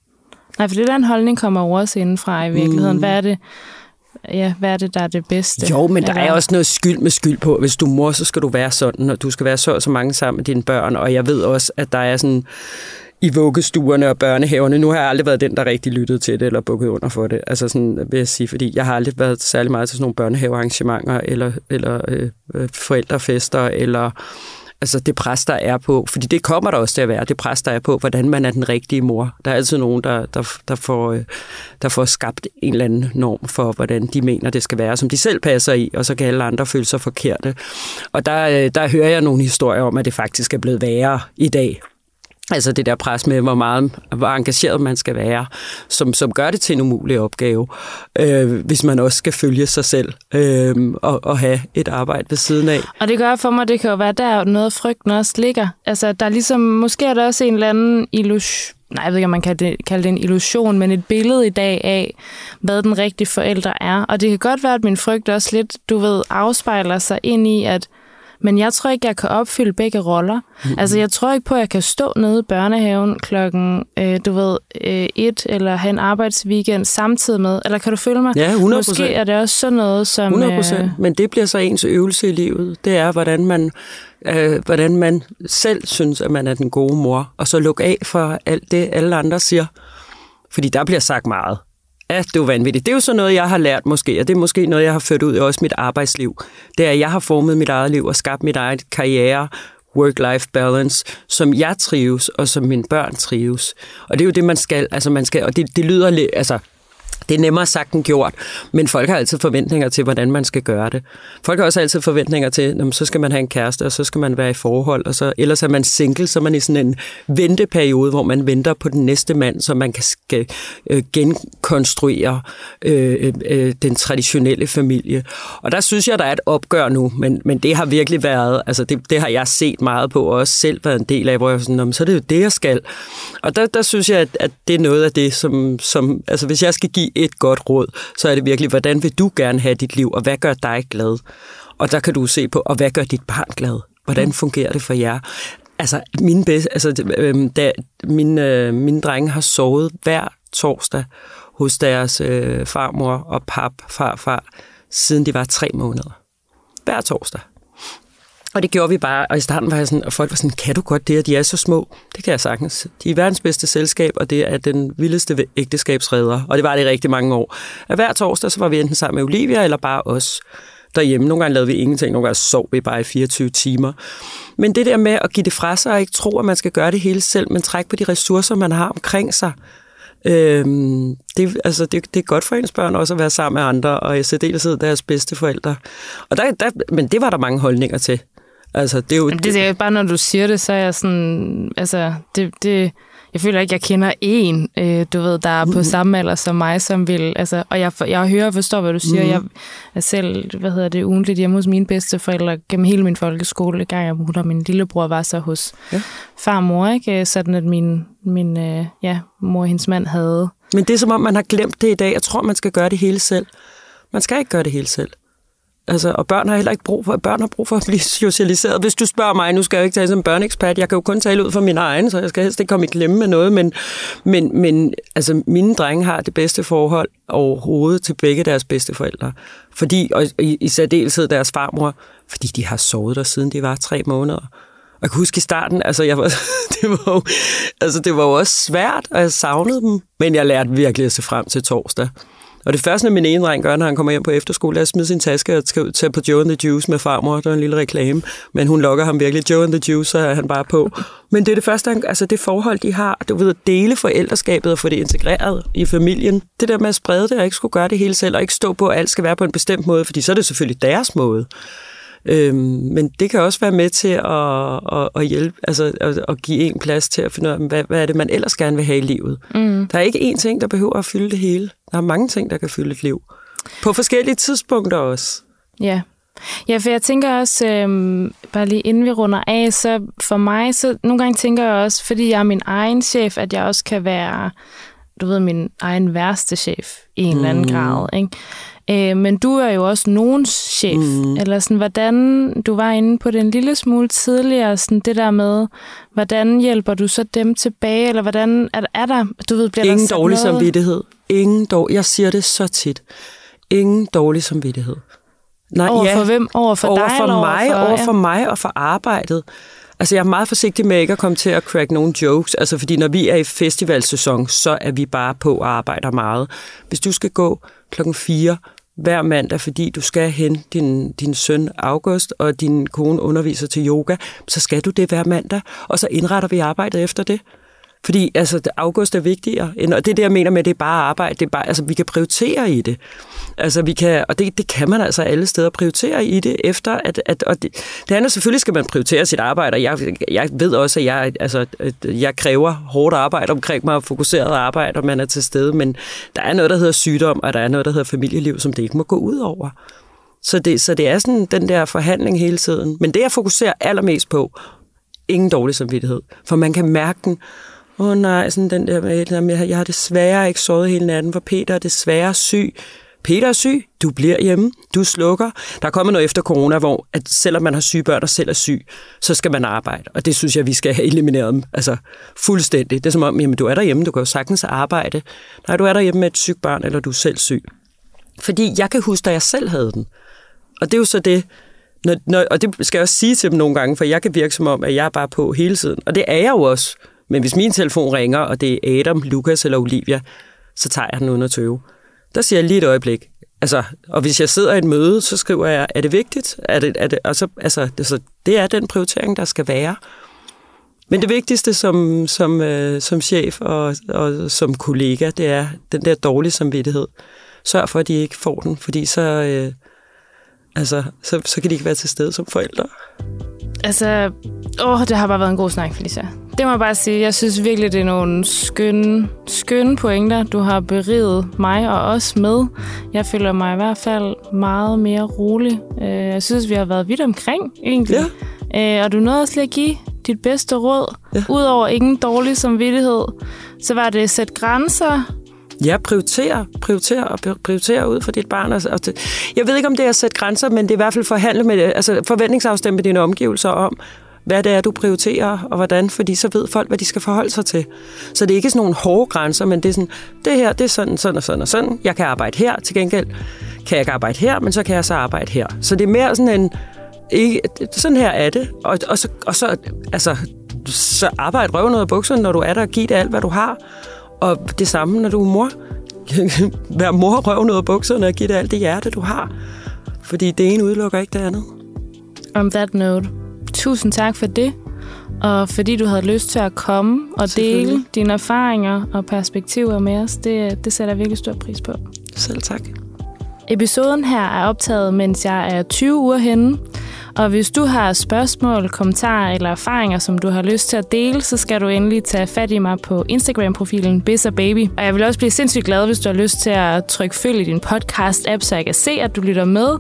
nej, for det der en holdning kommer jo også indenfra i virkeligheden. Mm. Hvad er det, ja, hvad er det, der er det bedste? Jo, men der Eller- er også noget skyld med skyld på. Hvis du er mor, så skal du være sådan, og du skal være så og så mange sammen med dine børn. Og jeg ved også, at der er sådan i vuggestuerne og børnehaverne. Nu har jeg aldrig været den, der rigtig lyttede til det eller bukket under for det. Altså sådan vil jeg sige, fordi jeg har aldrig været særlig meget til sådan nogle børnehavearrangementer eller, eller øh, øh, forældrefester eller altså det pres, der er på, fordi det kommer der også til at være, det pres, der er på, hvordan man er den rigtige mor. Der er altid nogen, der, der, der, får, øh, der får skabt en eller anden norm for, hvordan de mener, det skal være, som de selv passer i, og så kan alle andre føle sig forkerte. Og der, øh, der hører jeg nogle historier om, at det faktisk er blevet værre i dag. Altså det der pres med, hvor meget hvor engageret man skal være, som, som gør det til en umulig opgave, øh, hvis man også skal følge sig selv øh, og, og have et arbejde ved siden af. Og det gør for mig, det kan jo være der, noget af frygten også ligger. Altså, der er ligesom, måske er der også en eller anden illusion, nej, jeg ved ikke, om man kan det, kalde det en illusion, men et billede i dag af, hvad den rigtige forælder er. Og det kan godt være, at min frygt også lidt, du ved, afspejler sig ind i, at men jeg tror ikke, jeg kan opfylde begge roller. Mm-hmm. Altså, jeg tror ikke på, at jeg kan stå nede i børnehaven klokken, øh, du ved, øh, et, eller have en arbejdsweekend samtidig med. Eller kan du følge mig? Ja, 100%. Måske er det også sådan noget, som... 100 procent. Øh, Men det bliver så ens øvelse i livet. Det er, hvordan man, øh, hvordan man selv synes, at man er den gode mor. Og så lukke af for alt det, alle andre siger. Fordi der bliver sagt meget. Ja, det var vanvittigt. Det er jo så noget, jeg har lært måske, og det er måske noget, jeg har ført ud i også mit arbejdsliv. Det er, at jeg har formet mit eget liv og skabt mit eget karriere, work-life balance, som jeg trives, og som mine børn trives. Og det er jo det, man skal. Altså, man skal og det, det lyder lidt... Altså, det er nemmere sagt end gjort, men folk har altid forventninger til, hvordan man skal gøre det. Folk har også altid forventninger til, at så skal man have en kæreste, og så skal man være i forhold, og så, ellers er man single, så er man i sådan en venteperiode, hvor man venter på den næste mand, så man kan skal, øh, genkonstruere øh, øh, øh, den traditionelle familie. Og der synes jeg, der er et opgør nu, men, men det har virkelig været, altså det, det har jeg set meget på, og også selv været en del af, hvor jeg var sådan, så er det jo det, jeg skal. Og der, der synes jeg, at, at det er noget af det, som, som, altså hvis jeg skal give et godt råd, så er det virkelig, hvordan vil du gerne have dit liv, og hvad gør dig glad? Og der kan du se på, og hvad gør dit barn glad? Hvordan fungerer det for jer? Altså, mine, bedste, altså, øh, da mine, øh, mine drenge har sovet hver torsdag hos deres øh, farmor og pap, farfar, siden de var tre måneder. Hver torsdag. Og det gjorde vi bare, og i starten var jeg sådan, og folk var sådan, kan du godt det, at de er så små? Det kan jeg sagtens. De er verdens bedste selskab, og det er den vildeste ægteskabsredder, og det var det i rigtig mange år. At hver torsdag, så var vi enten sammen med Olivia, eller bare os derhjemme. Nogle gange lavede vi ingenting, nogle gange sov vi bare i 24 timer. Men det der med at give det fra sig, og ikke tro, at man skal gøre det hele selv, men trække på de ressourcer, man har omkring sig, Øhm, det, altså, det, det er godt for ens børn også at være sammen med andre, og i særdeleshed deres bedste forældre. Og der, der, men det var der mange holdninger til. Altså, det er jo, Men det er bare, når du siger det, så er jeg sådan, altså, det, det, jeg føler ikke, jeg kender en, øh, du ved, der er på samme alder som mig, som vil, altså, og jeg, jeg hører og forstår, hvad du siger. Jeg er selv, hvad hedder det, ugentligt hjemme hos mine bedsteforældre gennem hele min folkeskole, gang ugen, og min lillebror var så hos Ja. ja. far og mor, ikke? Sådan at min, min øh, ja, mor og hendes mand havde Men det er som om, man har glemt det i dag. Jeg tror, man skal gøre det hele selv. Man skal ikke gøre det hele selv. Altså, og børn har heller ikke brug for, børn har brug for at blive socialiseret. Hvis du spørger mig, nu skal jeg jo ikke tale som børneekspert, jeg kan jo kun tale ud fra min egen, så jeg skal helst ikke komme i klemme med noget, men, men, men altså, mine drenge har det bedste forhold overhovedet til begge deres bedste forældre. Fordi, og i, i særdeleshed deres farmor, fordi de har sovet der siden de var tre måneder. Og jeg kan huske i starten, altså, jeg var, det, var jo, altså det var jo også svært, og jeg savnede dem, men jeg lærte virkelig at se frem til torsdag. Og det første, min ene dreng gør, når han kommer hjem på efterskole, er at smide sin taske og skal tage på Joe and the Juice med farmor. Det var en lille reklame, men hun lokker ham virkelig. Joe and the Juice, så er han bare på. Men det er det første, han, altså det forhold, de har, du ved, at dele forældreskabet og få det integreret i familien. Det der med at sprede det og ikke skulle gøre det hele selv, og ikke stå på, at alt skal være på en bestemt måde, fordi så er det selvfølgelig deres måde. Øhm, men det kan også være med til at, at, at hjælpe, altså at, at give en plads til at finde ud af, hvad, hvad er det, man ellers gerne vil have i livet. Mm. Der er ikke én ting, der behøver at fylde det hele. Der er mange ting, der kan fylde et liv. På forskellige tidspunkter også. Ja. Ja, for jeg tænker også, øhm, bare lige inden vi runder af, så for mig, så nogle gange tænker jeg også, fordi jeg er min egen chef, at jeg også kan være, du ved, min egen værste chef i en mm. eller anden grad, ikke? Øh, men du er jo også nogens chef, mm. eller sådan, hvordan, du var inde på det en lille smule tidligere, sådan det der med, hvordan hjælper du så dem tilbage, eller hvordan, er, er der, du ved, bliver Ingen der dårlig noget? samvittighed. Ingen dårlig, jeg siger det så tit. Ingen dårlig samvittighed. Nej, Over ja, for hvem? Over for over dig, for eller mig, over for, over ja. for mig og for arbejdet. Altså, jeg er meget forsigtig med ikke at komme til at crack nogle jokes, altså fordi når vi er i festivalsæson, så er vi bare på og arbejder meget. Hvis du skal gå klokken 4 hver mandag, fordi du skal hente din, din søn August, og din kone underviser til yoga, så skal du det hver mandag, og så indretter vi arbejdet efter det. Fordi altså, august er vigtigere, end, og det er det, jeg mener med, det er bare arbejde. Det er bare, altså, vi kan prioritere i det. Altså, vi kan, og det, det kan man altså alle steder prioritere i det, efter at, at og det, det andet selvfølgelig, skal man prioritere sit arbejde, og jeg, jeg ved også, at jeg, altså, at jeg kræver hårdt arbejde omkring mig, og fokuseret arbejde, og man er til stede, men der er noget, der hedder sygdom, og der er noget, der hedder familieliv, som det ikke må gå ud over. Så det, så det er sådan den der forhandling hele tiden. Men det, jeg fokuserer allermest på, ingen dårlig samvittighed. For man kan mærke den, åh oh, nej, sådan den der med, jeg jeg har desværre ikke sovet hele natten, for Peter er desværre syg. Peter er syg, du bliver hjemme, du slukker. Der er kommet noget efter corona, hvor at selvom man har syge børn og selv er syg, så skal man arbejde. Og det synes jeg, vi skal have elimineret dem. Altså fuldstændig. Det er som om, jamen, du er derhjemme, du kan jo sagtens arbejde. Nej, du er derhjemme med et sygt barn, eller du er selv syg. Fordi jeg kan huske, da jeg selv havde den. Og det er jo så det, når, når, og det skal jeg også sige til dem nogle gange, for jeg kan virke som om, at jeg er bare på hele tiden. Og det er jeg jo også. Men hvis min telefon ringer, og det er Adam, Lukas eller Olivia, så tager jeg den uden at tøve. Der siger jeg lige et øjeblik. Altså, og hvis jeg sidder i et møde, så skriver jeg, er det vigtigt? Er det, er det, og så, altså, det, så det er den prioritering, der skal være. Men det vigtigste som, som, øh, som chef og, og som kollega, det er den der dårlige samvittighed. Sørg for, at de ikke får den, fordi så, øh, altså, så, så kan de ikke være til stede som forældre. Altså, åh, det har bare været en god snak, Felicia. Det må jeg bare sige. Jeg synes virkelig, det er nogle skønne, skønne pointer, du har beriget mig og os med. Jeg føler mig i hvert fald meget mere rolig. Øh, Jeg synes, vi har været vidt omkring, egentlig. Ja. Og du nåede også lige at give dit bedste råd. Ja. Udover ingen dårlig samvittighed, så var det sætte grænser. Ja, prioritere, prioritere og prioritere ud for dit barn. Altså, og, og det, jeg ved ikke, om det er at sætte grænser, men det er i hvert fald forhandle med, altså forventningsafstemme med dine omgivelser om, hvad det er, du prioriterer, og hvordan, fordi så ved folk, hvad de skal forholde sig til. Så det er ikke sådan nogle hårde grænser, men det er sådan, det her, det er sådan, sådan og sådan og sådan. Jeg kan arbejde her, til gengæld kan jeg ikke arbejde her, men så kan jeg så arbejde her. Så det er mere sådan en, ikke, sådan her er det, og, og, så, og så, altså, så arbejde røven ud af bukserne, når du er der, og giv det alt, hvad du har. Og det samme, når du er mor. Vær mor røven ud af bukserne og giv det alt det hjerte, du har. Fordi det ene udelukker ikke det andet. On that note, tusind tak for det. og fordi du havde lyst til at komme og dele dine erfaringer og perspektiver med os. Det, det sætter jeg virkelig stor pris på. Selv tak. Episoden her er optaget, mens jeg er 20 uger henne, og hvis du har spørgsmål, kommentarer eller erfaringer, som du har lyst til at dele, så skal du endelig tage fat i mig på Instagram-profilen Baby. Og jeg vil også blive sindssygt glad, hvis du har lyst til at trykke følg i din podcast-app, så jeg kan se, at du lytter med,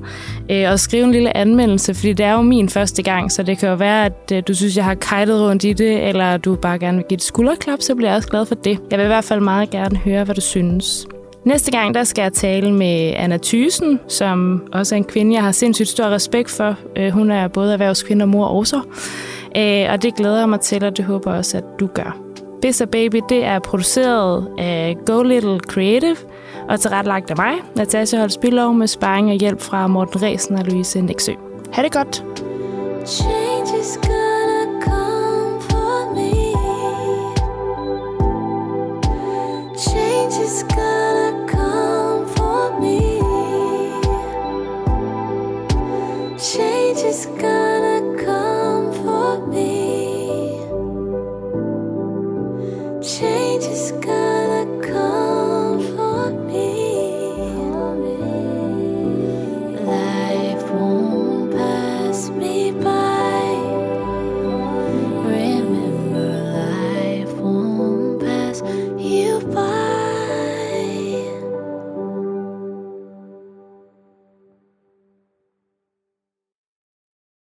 øh, og skrive en lille anmeldelse, fordi det er jo min første gang, så det kan jo være, at øh, du synes, jeg har kajtet rundt i det, eller du bare gerne vil give et skulderklap, så bliver jeg også glad for det. Jeg vil i hvert fald meget gerne høre, hvad du synes. Næste gang, der skal jeg tale med Anna Thysen, som også er en kvinde, jeg har sindssygt stor respekt for. Øh, hun er både erhvervskvinde og mor også. Øh, og det glæder jeg mig til, og det håber jeg også, at du gør. Biss Baby, det er produceret af Go Little Creative og tilrettelagt af mig, Natasha spillov med sparring og hjælp fra Morten Resen og Louise Nexø. Ha' det godt! Change is good.